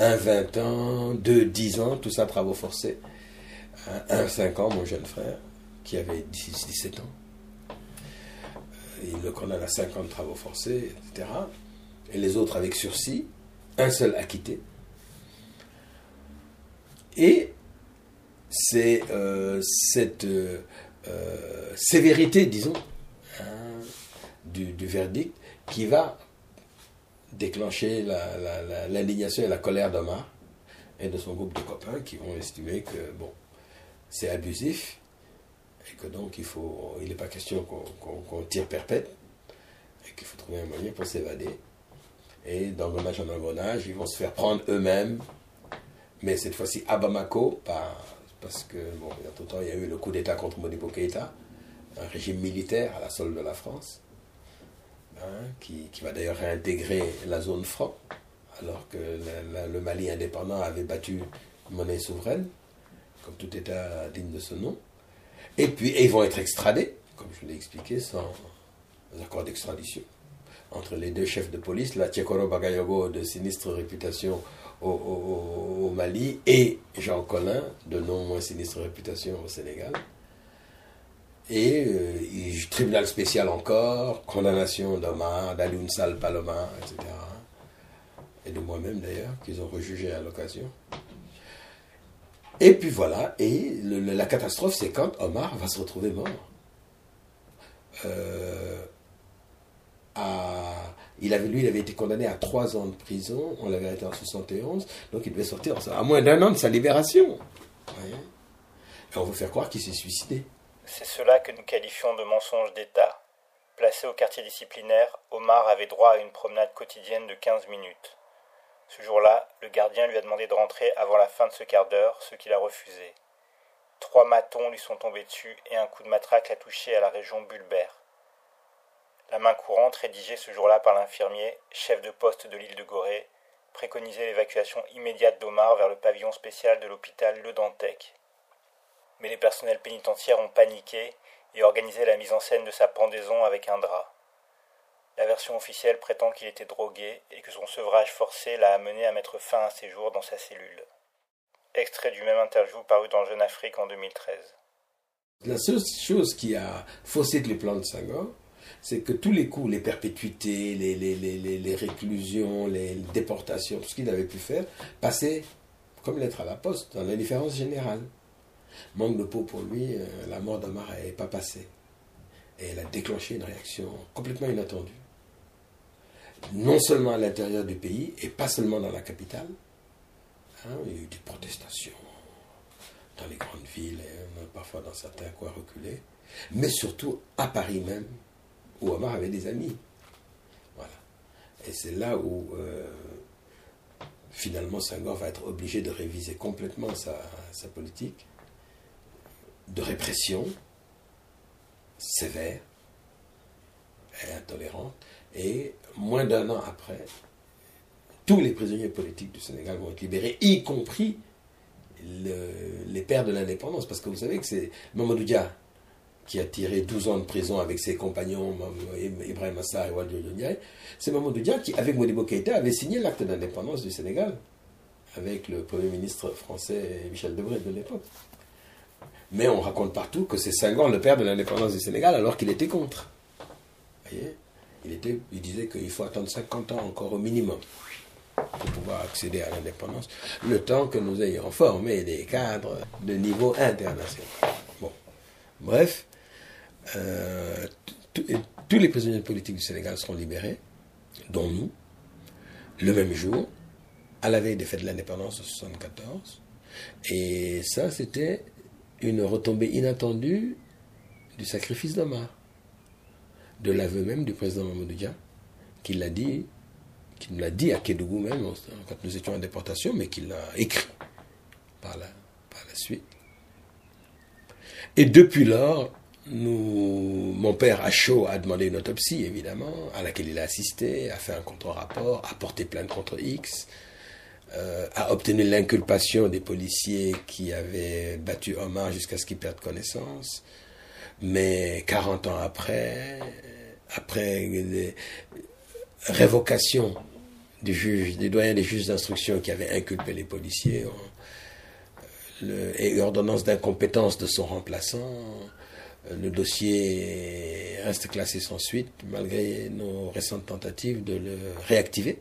un 20 ans, deux 10 ans, tout ça, travaux forcés. Un, 5 ans, mon jeune frère, qui avait 17 ans. Il le condamne à 50 travaux forcés, etc. Et les autres avec sursis. Un seul acquitté. Et c'est cette euh, sévérité, disons, hein, du, verdict qui va déclencher l'indignation et la colère d'Omar et de son groupe de copains qui vont estimer que, bon, c'est abusif et que donc il n'est pas question qu'on tire perpète, et qu'il faut trouver un moyen pour s'évader. Et d'engrenage en engrenage, ils vont se faire prendre eux-mêmes, mais cette fois-ci à Bamako, parce que, bon, il y a tout le temps, il y a eu le coup d'État contre Modibo Keïta, un régime militaire à la solde de la France, hein, qui, va d'ailleurs réintégrer la zone franc, alors que le Mali indépendant avait battu monnaie souveraine, comme tout État digne de ce nom. Et puis, ils vont être extradés, comme je l'ai expliqué, sans accord d'extradition entre les deux chefs de police, la Tchekoro Bagayogo de sinistre réputation au, Mali et Jean Collin de non moins sinistre réputation au Sénégal. Et euh, tribunal spécial encore, condamnation d'Omar, d'Alioun Sal Paloma, etc. Et de moi-même d'ailleurs, qu'ils ont rejugé à l'occasion. Et puis voilà, et la catastrophe, c'est quand Omar va se retrouver mort. Euh, il avait, lui, il avait été condamné à trois ans de prison, on l'avait arrêté en 71, donc il devait sortir à moins d'un an de sa libération. Et on veut faire croire qu'il s'est suicidé. C'est cela que nous qualifions de mensonge d'État. Placé au quartier disciplinaire, Omar avait droit à une promenade quotidienne de 15 minutes. Ce jour-là, le gardien lui a demandé de rentrer avant la fin de ce quart d'heure, ce qu'il a refusé. Trois matons lui sont tombés dessus et un coup de matraque l'a touché à la région bulbaire. La main courante, rédigée ce jour-là par l'infirmier, chef de poste de l'île de Gorée, préconisait l'évacuation immédiate d'Omar vers le pavillon spécial de l'hôpital Le Dantec. Mais les personnels pénitentiaires ont paniqué et organisé la mise en scène de sa pendaison avec un drap. La version officielle prétend qu'il était drogué et que son sevrage forcé l'a amené à mettre fin à ses jours dans sa cellule. Extrait du même interview paru dans Jeune Afrique en 2013. La seule chose qui a faussé les plans de c'est que tous les coups, les perpétuités, les, réclusions, les déportations, tout ce qu'il avait pu faire, passaient comme lettre à la poste, dans l'indifférence générale. Manque de peau pour lui, euh, la mort d'Amar n'avait pas passé. Et elle a déclenché une réaction complètement inattendue non seulement à l'intérieur du pays et pas seulement dans la capitale. Hein, il y a eu des protestations dans les grandes villes, et parfois dans certains coins reculés, mais surtout à Paris même, où Omar avait des amis. Voilà. Et c'est là où euh, finalement Senghor va être obligé de réviser complètement sa, politique de répression sévère et intolérante. Et moins d'un an après, tous les prisonniers politiques du Sénégal vont être libérés, y compris les pères de l'indépendance. Parce que vous savez que c'est Mamadou Dia qui a tiré 12 ans de prison avec ses compagnons Ibrahim Assar et Wadi Ndiaye. C'est Mamadou Dia qui, avec Modibo Keïta, avait signé l'acte d'indépendance du Sénégal avec le Premier ministre français Michel Debré de l'époque. Mais on raconte partout que c'est Senghor le père de l'indépendance du Sénégal alors qu'il était contre. Vous voyez? Il, il disait qu'il faut attendre 50 ans encore au minimum pour pouvoir accéder à l'indépendance, le temps que nous ayons formé des cadres de niveau international. Bon, bref, euh, tous les prisonniers politiques du Sénégal seront libérés, dont nous, le même jour, à la veille des fêtes de l'indépendance de 1974. Et ça, c'était une retombée inattendue du sacrifice d'Omar de l'aveu même du président Mamadou Dia, qui l'a dit, qui nous l'a dit à Kédougou même, quand nous étions en déportation, mais qui l'a écrit par la, par la suite. Et depuis lors, nous, mon père à chaud a demandé une autopsie, évidemment, à laquelle il a assisté, a fait un contre-rapport, a porté plainte contre X, euh, a obtenu l'inculpation des policiers qui avaient battu Omar jusqu'à ce qu'il perde connaissance. Mais 40 ans après, après les révocations du juge, des doyens des juges d'instruction qui avaient inculpé les policiers, et ordonnance d'incompétence de son remplaçant, le dossier reste classé sans suite, malgré nos récentes tentatives de le réactiver.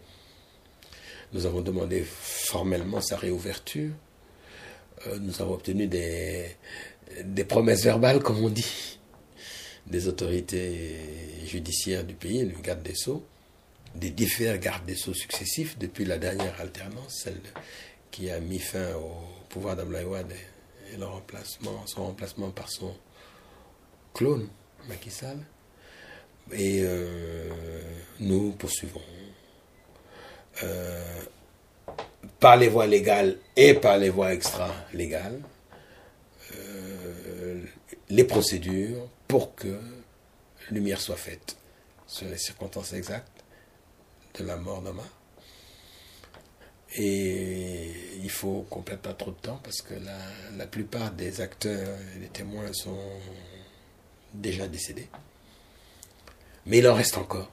Nous avons demandé formellement sa réouverture. Euh, nous avons obtenu des, promesses verbales, comme on dit, des autorités judiciaires du pays, le garde des Sceaux, des différents gardes des Sceaux successifs depuis la dernière alternance, celle qui a mis fin au pouvoir d'Ablaïwad et, le remplacement, son remplacement par son clone Macky Sall. Et euh, nous poursuivons euh, par les voies légales et par les voies extra-légales euh, les procédures pour que lumière soit faite sur les circonstances exactes de la mort d'Omar. Et il faut qu'on ne perde pas trop de temps parce que la, la plupart des acteurs et des témoins sont déjà décédés. Mais il en reste encore.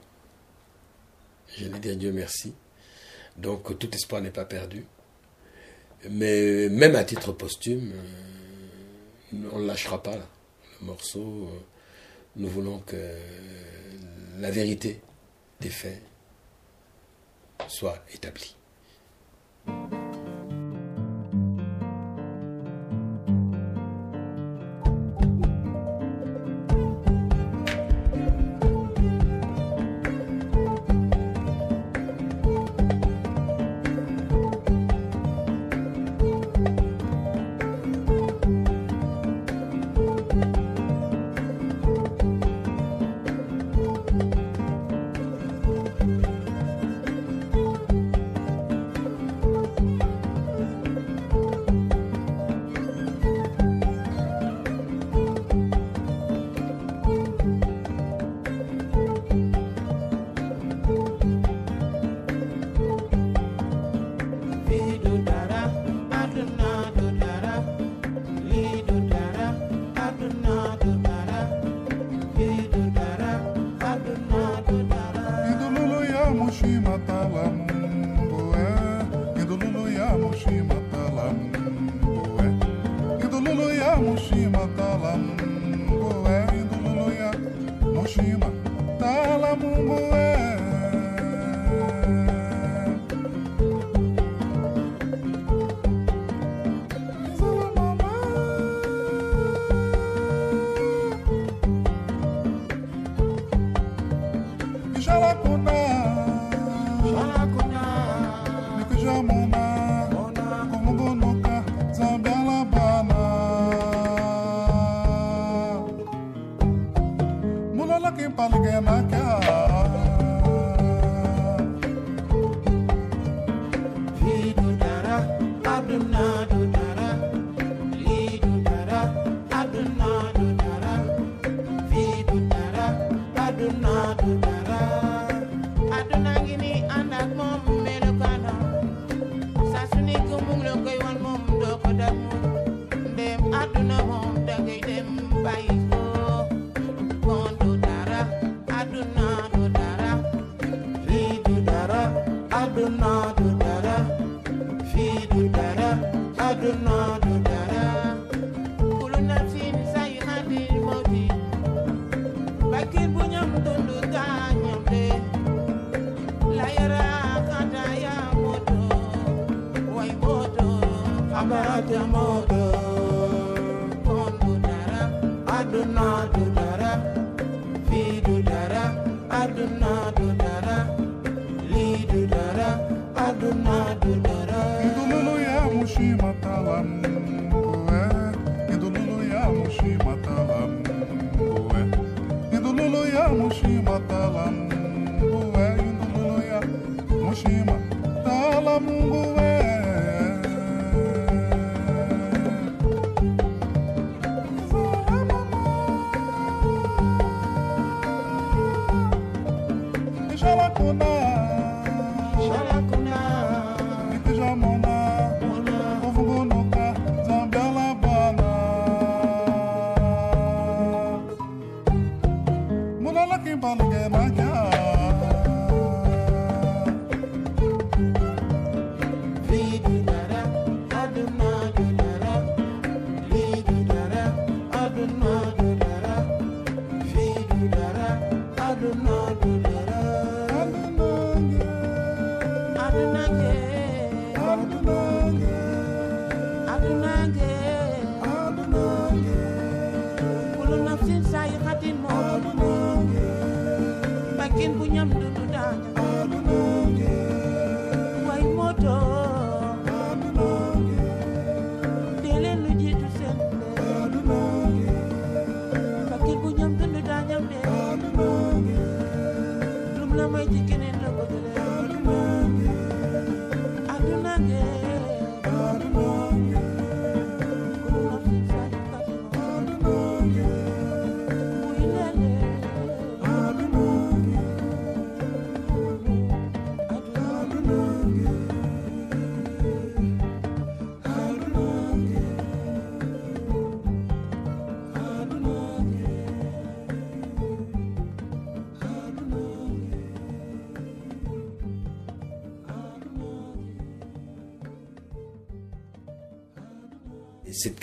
Je vais dire Dieu merci. Donc tout espoir n'est pas perdu. Mais même à titre posthume, euh, on ne lâchera pas le morceau. Nous voulons que la vérité des faits soit établie.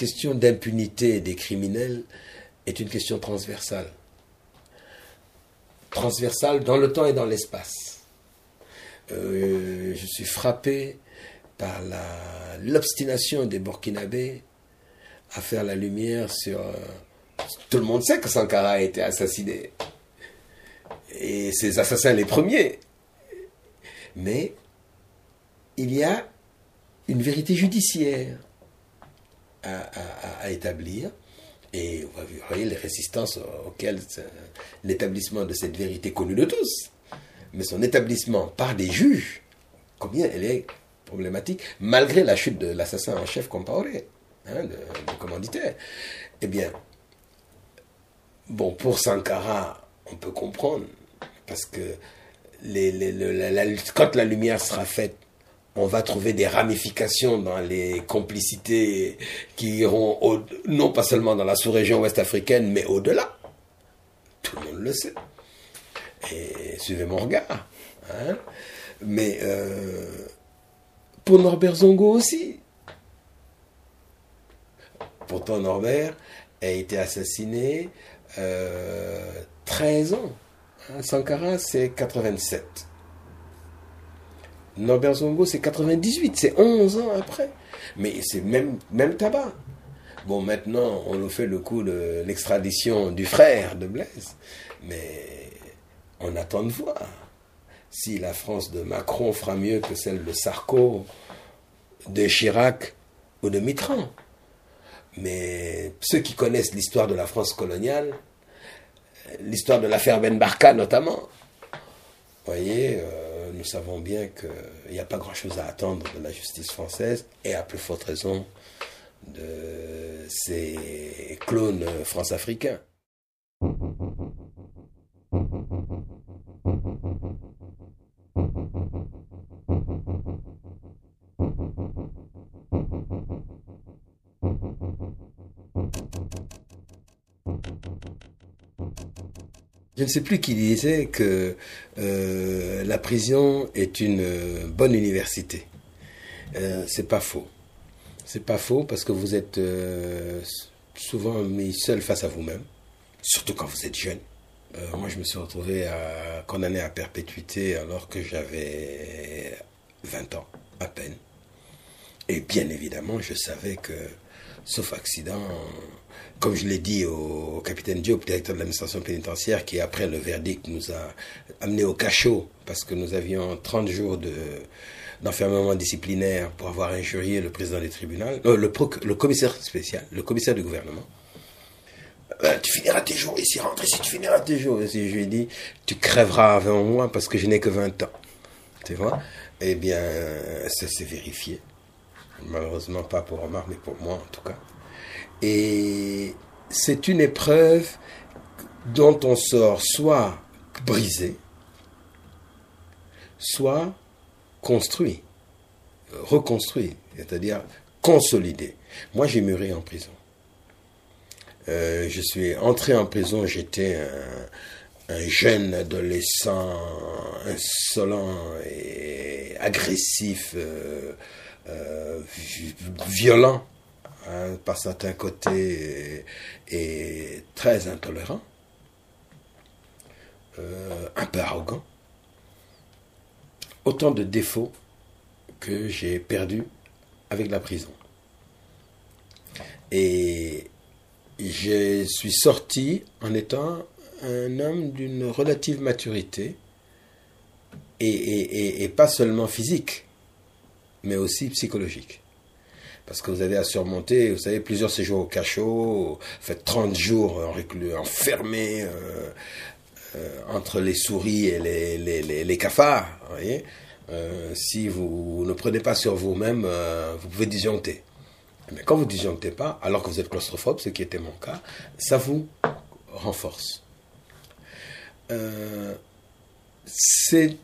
Question d'impunité des criminels est une question transversale. Transversale dans le temps et dans l'espace. Euh, je suis frappé par l'obstination des Burkinabés à faire la lumière sur... euh, tout le monde sait que Sankara a été assassiné. Et ces assassins les premiers. Mais il y a une vérité judiciaire à, établir. Et vous voyez les résistances auxquelles l'établissement de cette vérité connue de tous, mais son établissement par des juges, combien elle est problématique, malgré la chute de l'assassin en chef Compaoré, hein, de- commanditaire. Eh bien, bon, pour Sankara, on peut comprendre, parce que les- les- quand la lumière sera faite, on va trouver des ramifications dans les complicités qui iront non pas seulement dans la sous-région ouest africaine, mais au-delà. Tout le monde le sait. Et suivez mon regard. hein. Mais euh, pour Norbert Zongo aussi. Pourtant, Norbert a été assassiné euh, 13 ans. Hein, Sankara, c'est 87. Norbert Zongo, c'est 98, c'est 11 ans après. Mais c'est même, tabac. Bon, maintenant, on nous fait le coup de l'extradition du frère de Blaise. Mais on attend de voir si la France de Macron fera mieux que celle de Sarko, de Chirac ou de Mitterrand. Mais ceux qui connaissent l'histoire de la France coloniale, l'histoire de l'affaire Ben Barka notamment, voyez, euh, nous savons bien qu'il n'y a pas grand-chose à attendre de la justice française, et à plus forte raison de ces clones france-africains. Je ne sais plus qui disait que euh, la prison est une euh, bonne université. Euh, c'est pas faux. C'est pas faux parce que vous êtes euh, souvent mis seul face à vous-même, surtout quand vous êtes jeune. Moi, je me suis retrouvé à, condamné à perpétuité alors que j'avais 20 ans à peine. Et bien évidemment, je savais que, sauf accident, comme je l'ai dit au, capitaine Diop, directeur de l'administration pénitentiaire, qui après le verdict nous a amenés au cachot parce que nous avions 30 jours de d'enfermement disciplinaire pour avoir injurié le président des tribunaux, euh, le, proc- le commissaire spécial, le commissaire du gouvernement. Euh, tu finiras tes jours ici, rentre ici, tu finiras tes jours ici. Je lui ai dit, tu crèveras avant moi parce que je n'ai que 20 ans. Tu vois? Eh bien, ça s'est vérifié. Malheureusement pas pour Omar, mais pour moi en tout cas. Et c'est une épreuve dont on sort soit brisé, soit construit, reconstruit, c'est-à-dire consolidé. Moi, j'ai mûri en prison. Euh, je suis entré en prison, j'étais un, un jeune adolescent insolent et agressif, euh, euh, vi- violent hein, par certains côtés et très intolérant, euh, un peu arrogant. Autant de défauts que j'ai perdus avec la prison. Et je suis sorti en étant un homme d'une relative maturité, et pas seulement physique, mais aussi psychologique. Parce que vous avez à surmonter, vous savez, plusieurs séjours au cachot, faites 30 jours en euh, euh, entre les souris et les, les, les- cafards. Euh, si vous ne prenez pas sur vous-même, vous pouvez disjoncter. Mais quand vous disjonctez pas, alors que vous êtes claustrophobe, ce qui était mon cas, ça vous renforce. C'est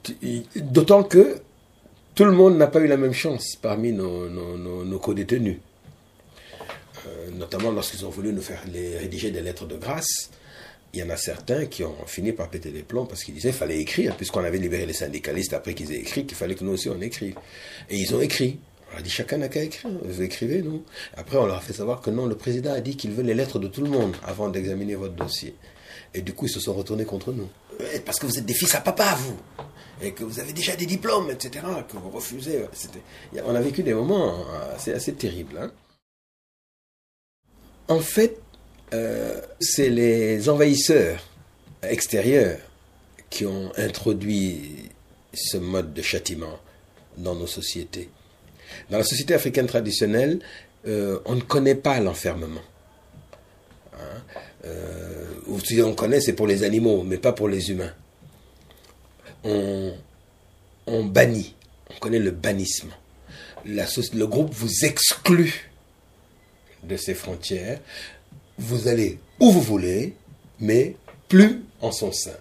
d'autant que tout le monde n'a pas eu la même chance parmi nos, nos, co-détenus. Euh, notamment lorsqu'ils ont voulu nous faire les, rédiger des lettres de grâce. Il y en a certains qui ont fini par péter les plombs parce qu'ils disaient qu'il fallait écrire, puisqu'on avait libéré les syndicalistes après qu'ils aient écrit, qu'il fallait que nous aussi on écrive. Et ils ont écrit On a dit chacun n'a qu'à écrire. Vous écrivez, non Après, on leur a fait savoir que non, le président a dit qu'il veut les lettres de tout le monde avant d'examiner votre dossier. Et du coup, ils se sont retournés contre nous. Eh, Parce que vous êtes des fils à papa, vous et que vous avez déjà des diplômes, etc., que vous refusez. On a vécu des moments assez, terribles. hein. En fait, euh, c'est les envahisseurs extérieurs qui ont introduit ce mode de châtiment dans nos sociétés. Dans la société africaine traditionnelle, euh, on ne connaît pas l'enfermement. Hein. Euh, on connaît, c'est pour les animaux, mais pas pour les humains. On, bannit, on connaît le bannissement. Le groupe vous exclut de ses frontières. Vous allez où vous voulez, mais plus en son sein.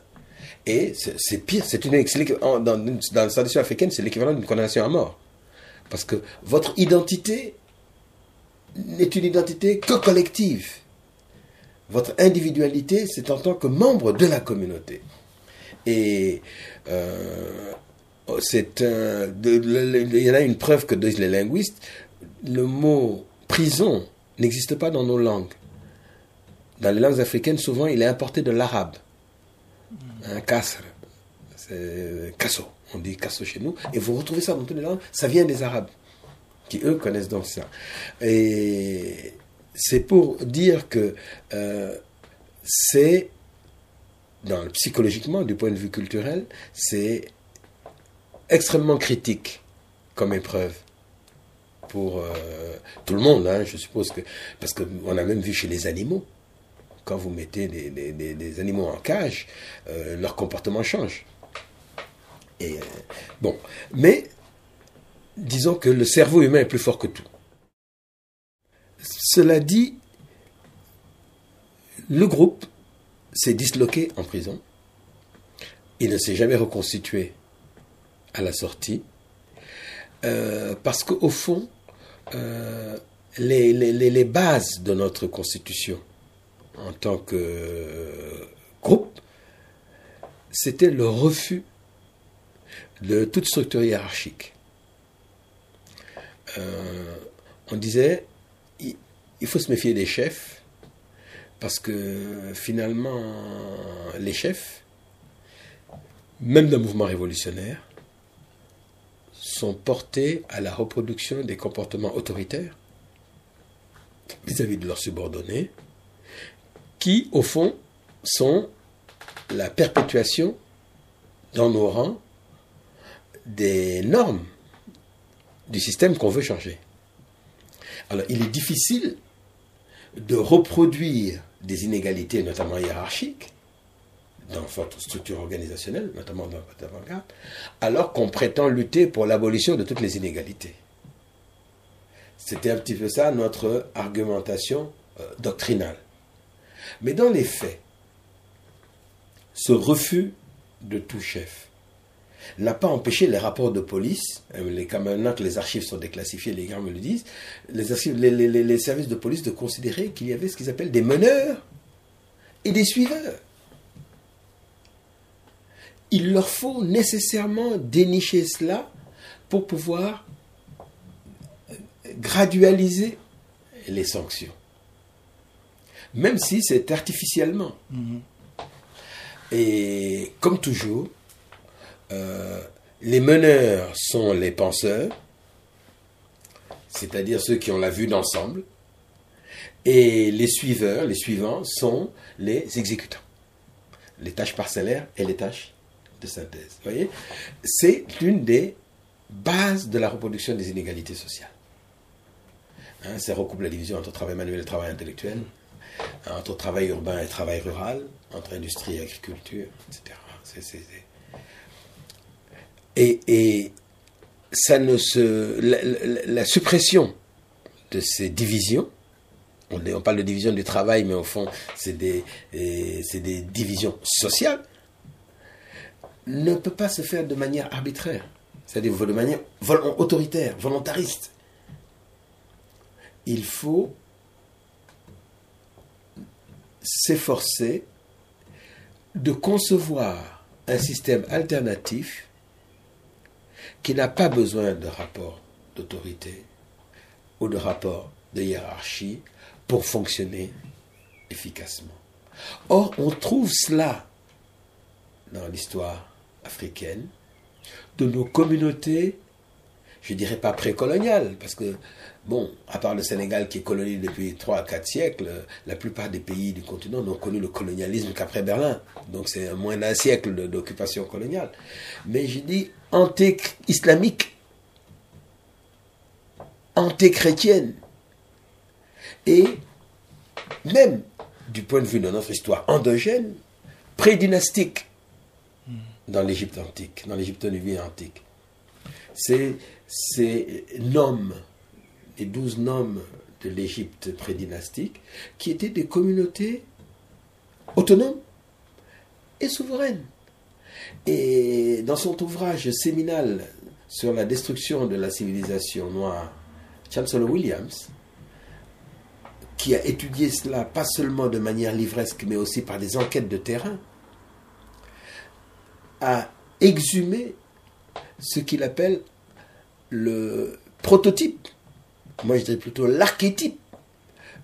Et c'est pire, c'est une, dans, dans la tradition africaine, c'est l'équivalent d'une condamnation à mort. Parce que votre identité n'est une identité que collective. Votre individualité, c'est en tant que membre de la communauté. Et euh, c'est un, de- le- le- il y en a une preuve que disent les linguistes. Le mot prison n'existe pas dans nos langues. Dans les langues africaines, souvent, il est importé de l'arabe. Un kasr, c'est kasso. On dit kasso chez nous. Et vous retrouvez ça dans toutes les langues. Ça vient des arabes, qui eux connaissent donc ça. Et c'est pour dire que euh, c'est, psychologiquement, du point de vue culturel, c'est extrêmement critique comme épreuve pour euh, tout le monde, hein, je suppose que parce qu'on a même vu chez les animaux, quand vous mettez des animaux en cage, euh, leur comportement change. Et euh, bon, mais disons que le cerveau humain est plus fort que tout. Cela dit, le groupe s'est disloqué en prison. Il ne s'est jamais reconstitué à la sortie. Euh, parce qu'au fond, euh, les, bases de notre constitution en tant que euh, groupe, c'était le refus de toute structure hiérarchique. On disait, il faut se méfier des chefs, parce que finalement, les chefs, même d'un mouvement révolutionnaire, sont portés à la reproduction des comportements autoritaires vis-à-vis de leurs subordonnés, qui, au fond, sont la perpétuation dans nos rangs des normes du système qu'on veut changer. Alors, il est difficile de reproduire des inégalités, notamment hiérarchiques, dans votre structure organisationnelle, notamment dans votre avant-garde, alors qu'on prétend lutter pour l'abolition de toutes les inégalités. C'était un petit peu ça notre argumentation euh, doctrinale. Mais dans les faits, ce refus de tout chef n'a pas empêché les rapports de police, euh, les, maintenant que les archives sont déclassifiées, les gars me le disent, les, archives- les- les- les- les services de police de considérer qu'il y avait ce qu'ils appellent des meneurs et des suiveurs. Il leur faut nécessairement dénicher cela pour pouvoir euh, gradualiser les sanctions. Même si c'est artificiellement. Et comme toujours, euh, les meneurs sont les penseurs, c'est-à-dire ceux qui ont la vue d'ensemble, et les suiveurs, les suivants, sont les exécutants. Les tâches parcellaires et les tâches de synthèse. Vous voyez? C'est l'une des bases de la reproduction des inégalités sociales. Hein, ça recoupe la division entre travail manuel et travail intellectuel, entre travail urbain et travail rural, entre industrie et agriculture, etc. C'est- Et, ça ne se, la, suppression de ces divisions, on, parle de division du travail, mais au fond, c'est des, c'est des divisions sociales, ne peut pas se faire de manière arbitraire, c'est-à-dire de manière autoritaire, volontariste. Il faut s'efforcer de concevoir un système alternatif qui n'a pas besoin de rapport d'autorité ou de rapport de hiérarchie pour fonctionner efficacement. Or, on trouve cela dans l'histoire africaine de nos communautés, je dirais pas précoloniales, parce que, bon, à part le Sénégal qui est colonisé depuis 3 à 4 siècles, la plupart des pays du continent n'ont connu le colonialisme qu'après Berlin. Donc c'est moins d'un siècle d'occupation coloniale. Mais je dis anté-islamique, anté-chrétienne. Et même du point de vue de notre histoire endogène, prédynastique dans l'Égypte antique, dans l'Égypte nubie antique. Ces, ces noms, les douze noms de l'Égypte prédynastique, qui étaient des communautés autonomes et souveraines. Et dans son ouvrage séminal sur la destruction de la civilisation noire, Chancellor Williams, qui a étudié cela pas seulement de manière livresque, mais aussi par des enquêtes de terrain, a exhumé ce qu'il appelle le prototype, moi je dirais plutôt l'archétype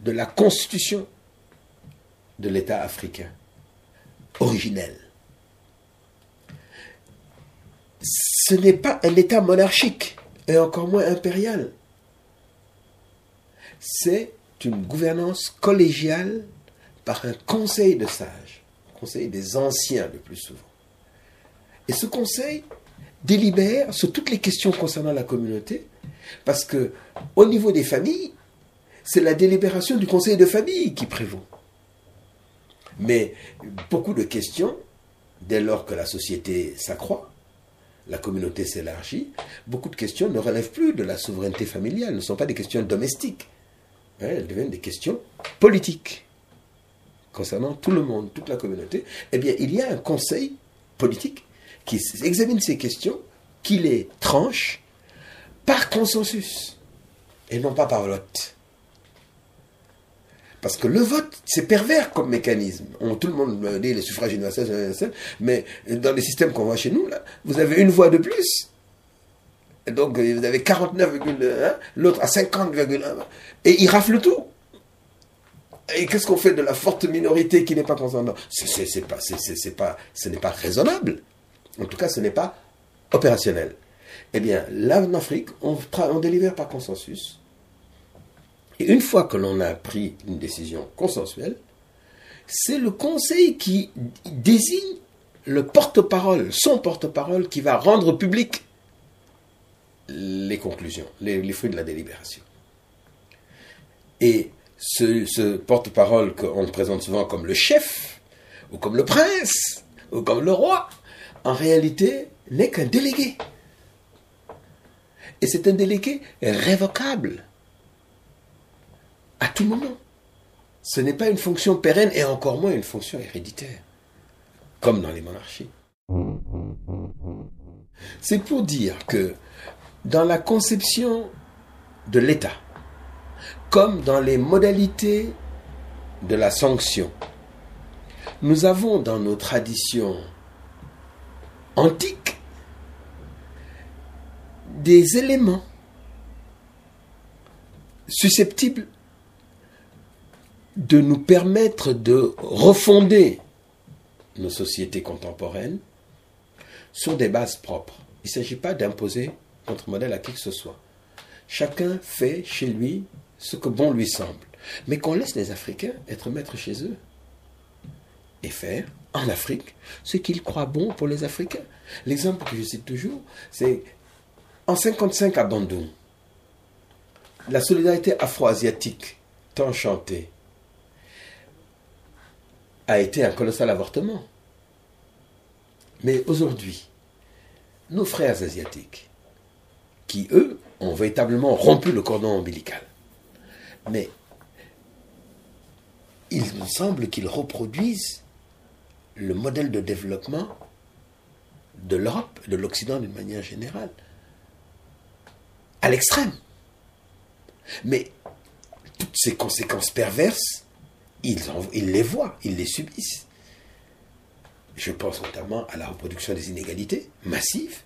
de la constitution de l'État africain, originel. Ce n'est pas un État monarchique, et encore moins impérial. C'est une gouvernance collégiale par un conseil de sages, conseil des anciens le plus souvent. Et ce conseil délibère sur toutes les questions concernant la communauté, parce que au niveau des familles, c'est la délibération du conseil de famille qui prévaut. Mais beaucoup de questions, dès lors que la société s'accroît, la communauté s'élargit, beaucoup de questions ne relèvent plus de la souveraineté familiale, ne sont pas des questions domestiques. Hein, elles deviennent des questions politiques concernant tout le monde, toute la communauté. Eh bien, il y a un conseil politique qui examine ces questions, qui les tranche par consensus et non pas par vote. Parce que le vote, c'est pervers comme mécanisme. On- tout le monde dit les suffrages universels, mais dans les systèmes qu'on voit chez nous, là, vous avez une voix de plus. Donc, euh, vous avez 49,1, l'autre à 50,1, et il rafle tout. Et qu'est-ce qu'on fait de la forte minorité qui n'est pas consentante Ce n'est pas raisonnable. En tout cas, ce n'est pas opérationnel. Eh bien, là, en Afrique, on, on délibère par consensus. Et une fois que l'on a pris une décision consensuelle, c'est le conseil qui désigne le porte-parole, son porte-parole, qui va rendre public les conclusions, les, les fruits de la délibération. Et ce, ce porte-parole qu'on présente souvent comme le chef, ou comme le prince, ou comme le roi, en réalité n'est qu'un délégué. Et c'est un délégué révocable à tout moment. Ce n'est pas une fonction pérenne et encore moins une fonction héréditaire, comme dans les monarchies. C'est pour dire que dans la conception de l'État, comme dans les modalités de la sanction, nous avons dans nos traditions antiques des éléments susceptibles de nous permettre de refonder nos sociétés contemporaines sur des bases propres. Il ne s'agit pas d'imposer notre modèle à qui que ce soit. Chacun fait chez lui ce que bon lui semble. Mais qu'on laisse les Africains être maîtres chez eux et faire en Afrique ce qu'ils croient bon pour les Africains. L'exemple que je cite toujours, c'est en 55 à Bandung, la solidarité afro-asiatique, tant chantée, a été un colossal avortement. Mais aujourd'hui, nos frères asiatiques, qui eux ont véritablement rompu le cordon ombilical, mais il me semble qu'ils reproduisent le modèle de développement de l'Europe, de l'Occident d'une manière générale, à l'extrême. Mais toutes ces conséquences perverses, ils, les voient, ils les subissent. Je pense notamment à la reproduction des inégalités massives,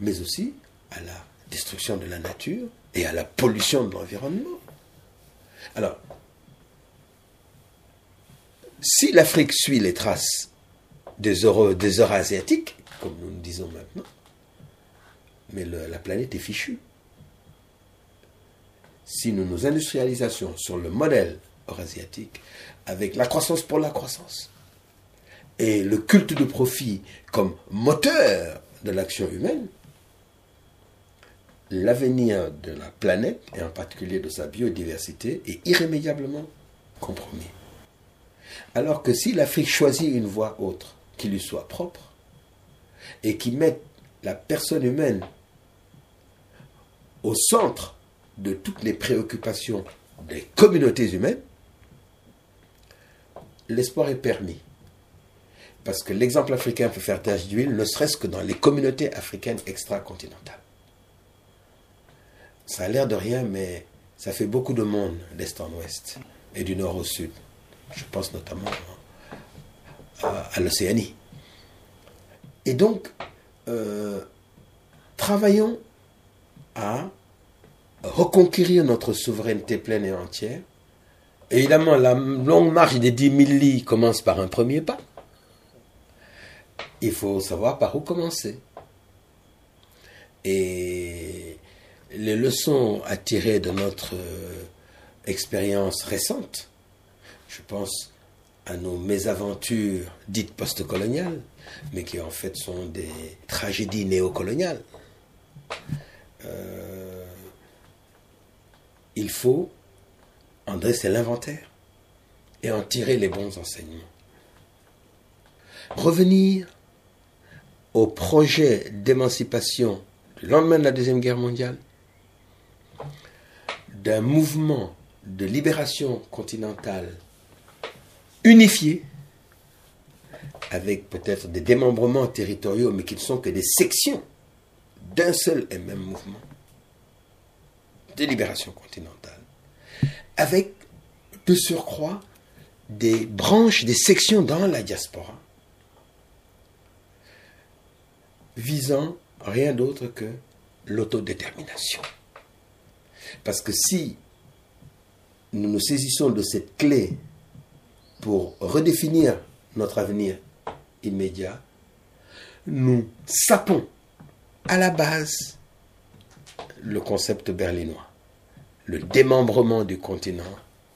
mais aussi à la destruction de la nature et à la pollution de l'environnement. Alors, si l'Afrique suit les traces des, Euro, des Eurasiatiques, comme nous le disons maintenant, mais la planète est fichue. Si nous nous industrialisons sur le modèle eurasiatique, avec la croissance pour la croissance, et le culte de profit comme moteur de l'action humaine, l'avenir de la planète, et en particulier de sa biodiversité, est irrémédiablement compromis. Alors que si l'Afrique choisit une voie autre, qui lui soit propre, et qui mette la personne humaine au centre de toutes les préoccupations des communautés humaines, l'espoir est permis. Parce que l'exemple africain peut faire tache d'huile, ne serait-ce que dans les communautés africaines extra-continentales. Ça a l'air de rien, mais ça fait beaucoup de monde d'est en ouest et du nord au sud. Je pense notamment à, l'Océanie. Et donc, euh, travaillons à reconquérir notre souveraineté pleine et entière. Évidemment, la longue marche des 10 000 lits commence par un premier pas. Il faut savoir par où commencer. Et les leçons à tirer de notre euh, expérience récente, je pense à nos mésaventures dites postcoloniales, mais qui en fait sont des tragédies néocoloniales. Euh, il faut en dresser l'inventaire et en tirer les bons enseignements. Revenir au projet d'émancipation du lendemain de la Deuxième Guerre mondiale, d'un mouvement de libération continentale unifié, avec peut-être des démembrements territoriaux, mais qui ne sont que des sections d'un seul et même mouvement de libération continentale, avec de surcroît des branches, des sections dans la diaspora, visant rien d'autre que l'autodétermination. Parce que si nous nous saisissons de cette clé pour redéfinir notre avenir immédiat, nous sapons à la base le concept berlinois, le démembrement du continent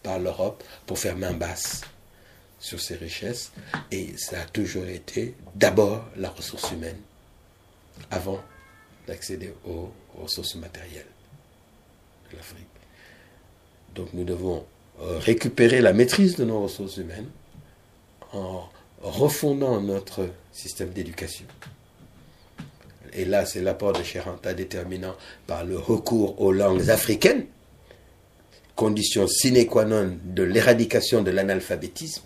par l'Europe pour faire main basse sur ses richesses. Et ça a toujours été d'abord la ressource humaine, avant d'accéder aux ressources matérielles de l'Afrique. Donc nous devons euh, récupérer la maîtrise de nos ressources humaines en refondant notre système d'éducation. Et là, c'est l'apport de Cheranta déterminant par le recours aux langues africaines, condition sine qua non de l'éradication de l'analphabétisme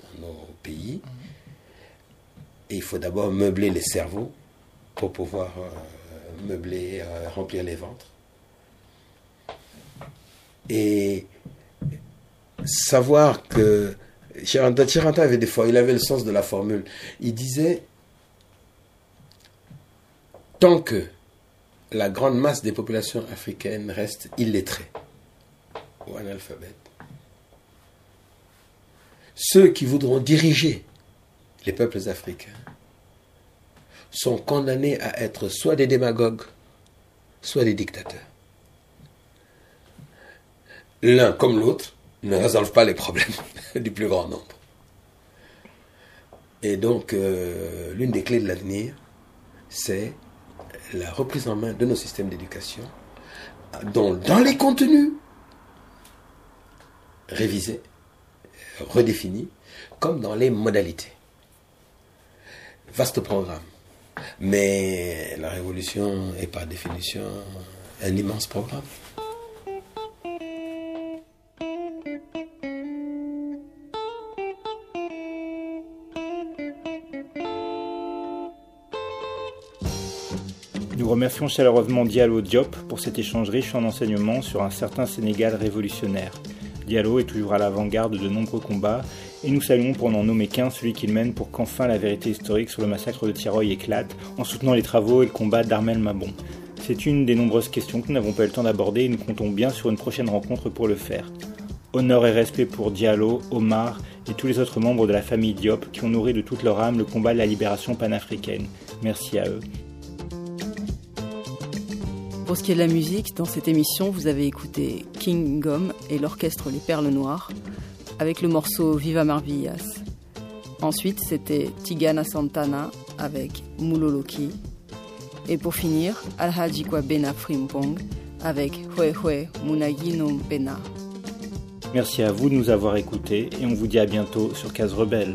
dans nos pays. Et il faut d'abord meubler les cerveaux pour pouvoir euh, meubler, euh, remplir les ventres. Et savoir que Cheranta avait des fois, il avait le sens de la formule. Il disait tant que la grande masse des populations africaines reste illettrée ou analphabète, ceux qui voudront diriger les peuples africains sont condamnés à être soit des démagogues, soit des dictateurs. L'un comme l'autre ne résolvent pas les problèmes <laughs> du plus grand nombre. Et donc, euh, l'une des clés de l'avenir, c'est la reprise en main de nos systèmes d'éducation, dont dans les contenus révisés, redéfinis, comme dans les modalités. Vaste programme. Mais la révolution est par définition un immense programme. Remercions chaleureusement Diallo Diop pour cet échange riche en enseignements sur un certain Sénégal révolutionnaire. Diallo est toujours à l'avant-garde de nombreux combats, et nous saluons pour n'en nommer qu'un, celui qu'il mène pour qu'enfin la vérité historique sur le massacre de Tiroy éclate, en soutenant les travaux et le combat d'Armel Mabon. C'est une des nombreuses questions que nous n'avons pas eu le temps d'aborder et nous comptons bien sur une prochaine rencontre pour le faire. Honneur et respect pour Diallo, Omar et tous les autres membres de la famille Diop qui ont nourri de toute leur âme le combat de la libération panafricaine. Merci à eux. Pour ce qui est de la musique, dans cette émission, vous avez écouté King Gom et l'orchestre Les Perles Noires avec le morceau Viva Marvillas. Ensuite, c'était Tigana Santana avec Muloloki. Et pour finir, Alhaji Bena Frimpong avec Hue Hue Munagi no Bena. Merci à vous de nous avoir écoutés et on vous dit à bientôt sur Case Rebelle.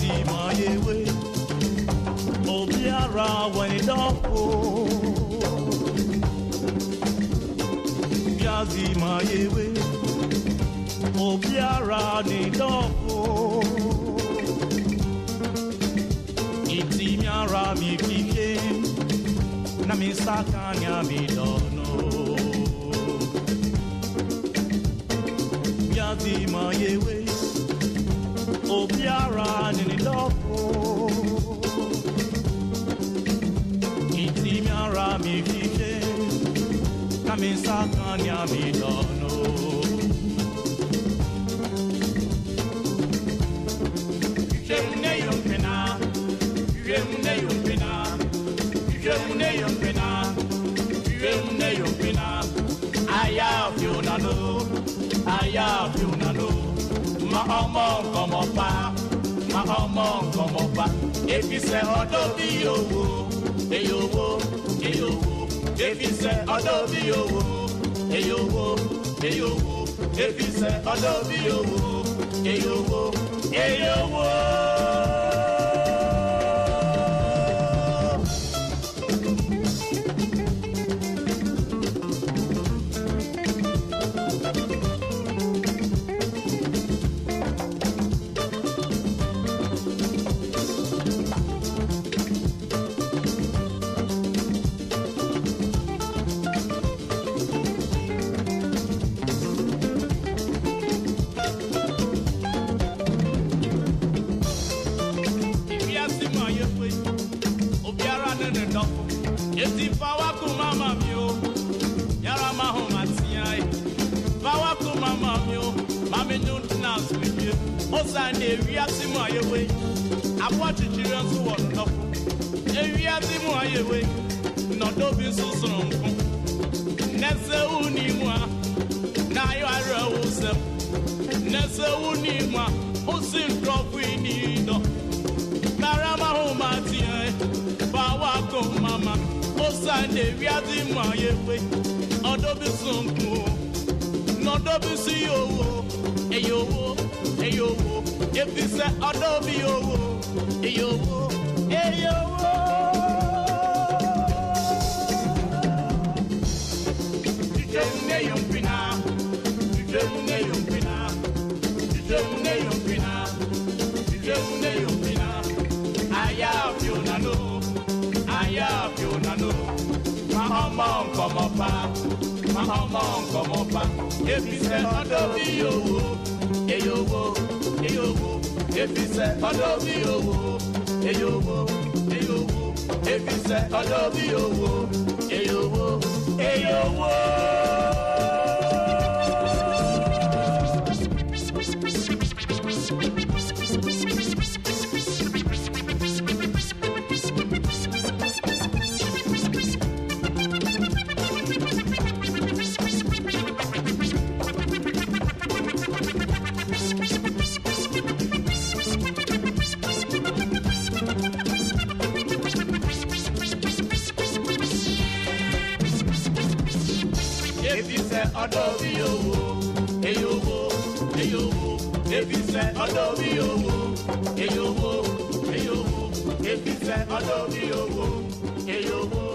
dị ma ya ewe obi ara do dọpụ bịa dị ma ya ewe obi ara dị dọpụ itimi ara mi kike na mi sakanya mi dọnụ bịa dị ma ya ewe obiara nililoko intimi ara mi fife kamisa kan ni a mi lọ́nà. Ìṣèmúné yóò pinna, ìṣèmúné yóò pinna, ìṣèmúné yóò pinna, ìṣèmúné yóò pinna, ayé àfi ònà ló, ayé àfi ònà. ọmọ nǹkan mọ̀ pa má ọmọ nǹkan mọ̀ pa èfisẹ̀ ọdọ́ bí yòówó èyòwó èyòwó èfisẹ̀ ọdọ́ bí yòówó èyòwó èyòwó èfisẹ̀ ọdọ́ bí yòówó èyòwó èyòwó. amamikpe ọsa na-ewiasị m ewe. Abụọ chichiri nzu wọrọ n'ọkụ ewiasị m ewe. Nọdụ obi nso sụrụ nkụ n'ese ewu n'ime a na-ayọ arọ ewu sem n'ese n'ime a ụsị ntrọpụ n'idọ karama ahụ ma tinye bawa akụ mama. Ọsa na-ewiasị m ewe. Ọdụ obi sụ nkụ ọdọbi sí owó. Èyí owó èyí owó. Efi sẹ ọdọbi owó. Èyí owó èyí owó. san mọ nǹkan mọ pa. Efisẹ ọdọ mi yòówó, eyòówó, eyòówó. oh, ọdọ mi yòówó, eyòówó, eyòówó. Efisẹ ọdọ mi yòówó, eyòówó, eyòówó. ọlọ́bí owó èyí owó èyí owó èfìfẹ́ ọlọ́bí owó èyí owó.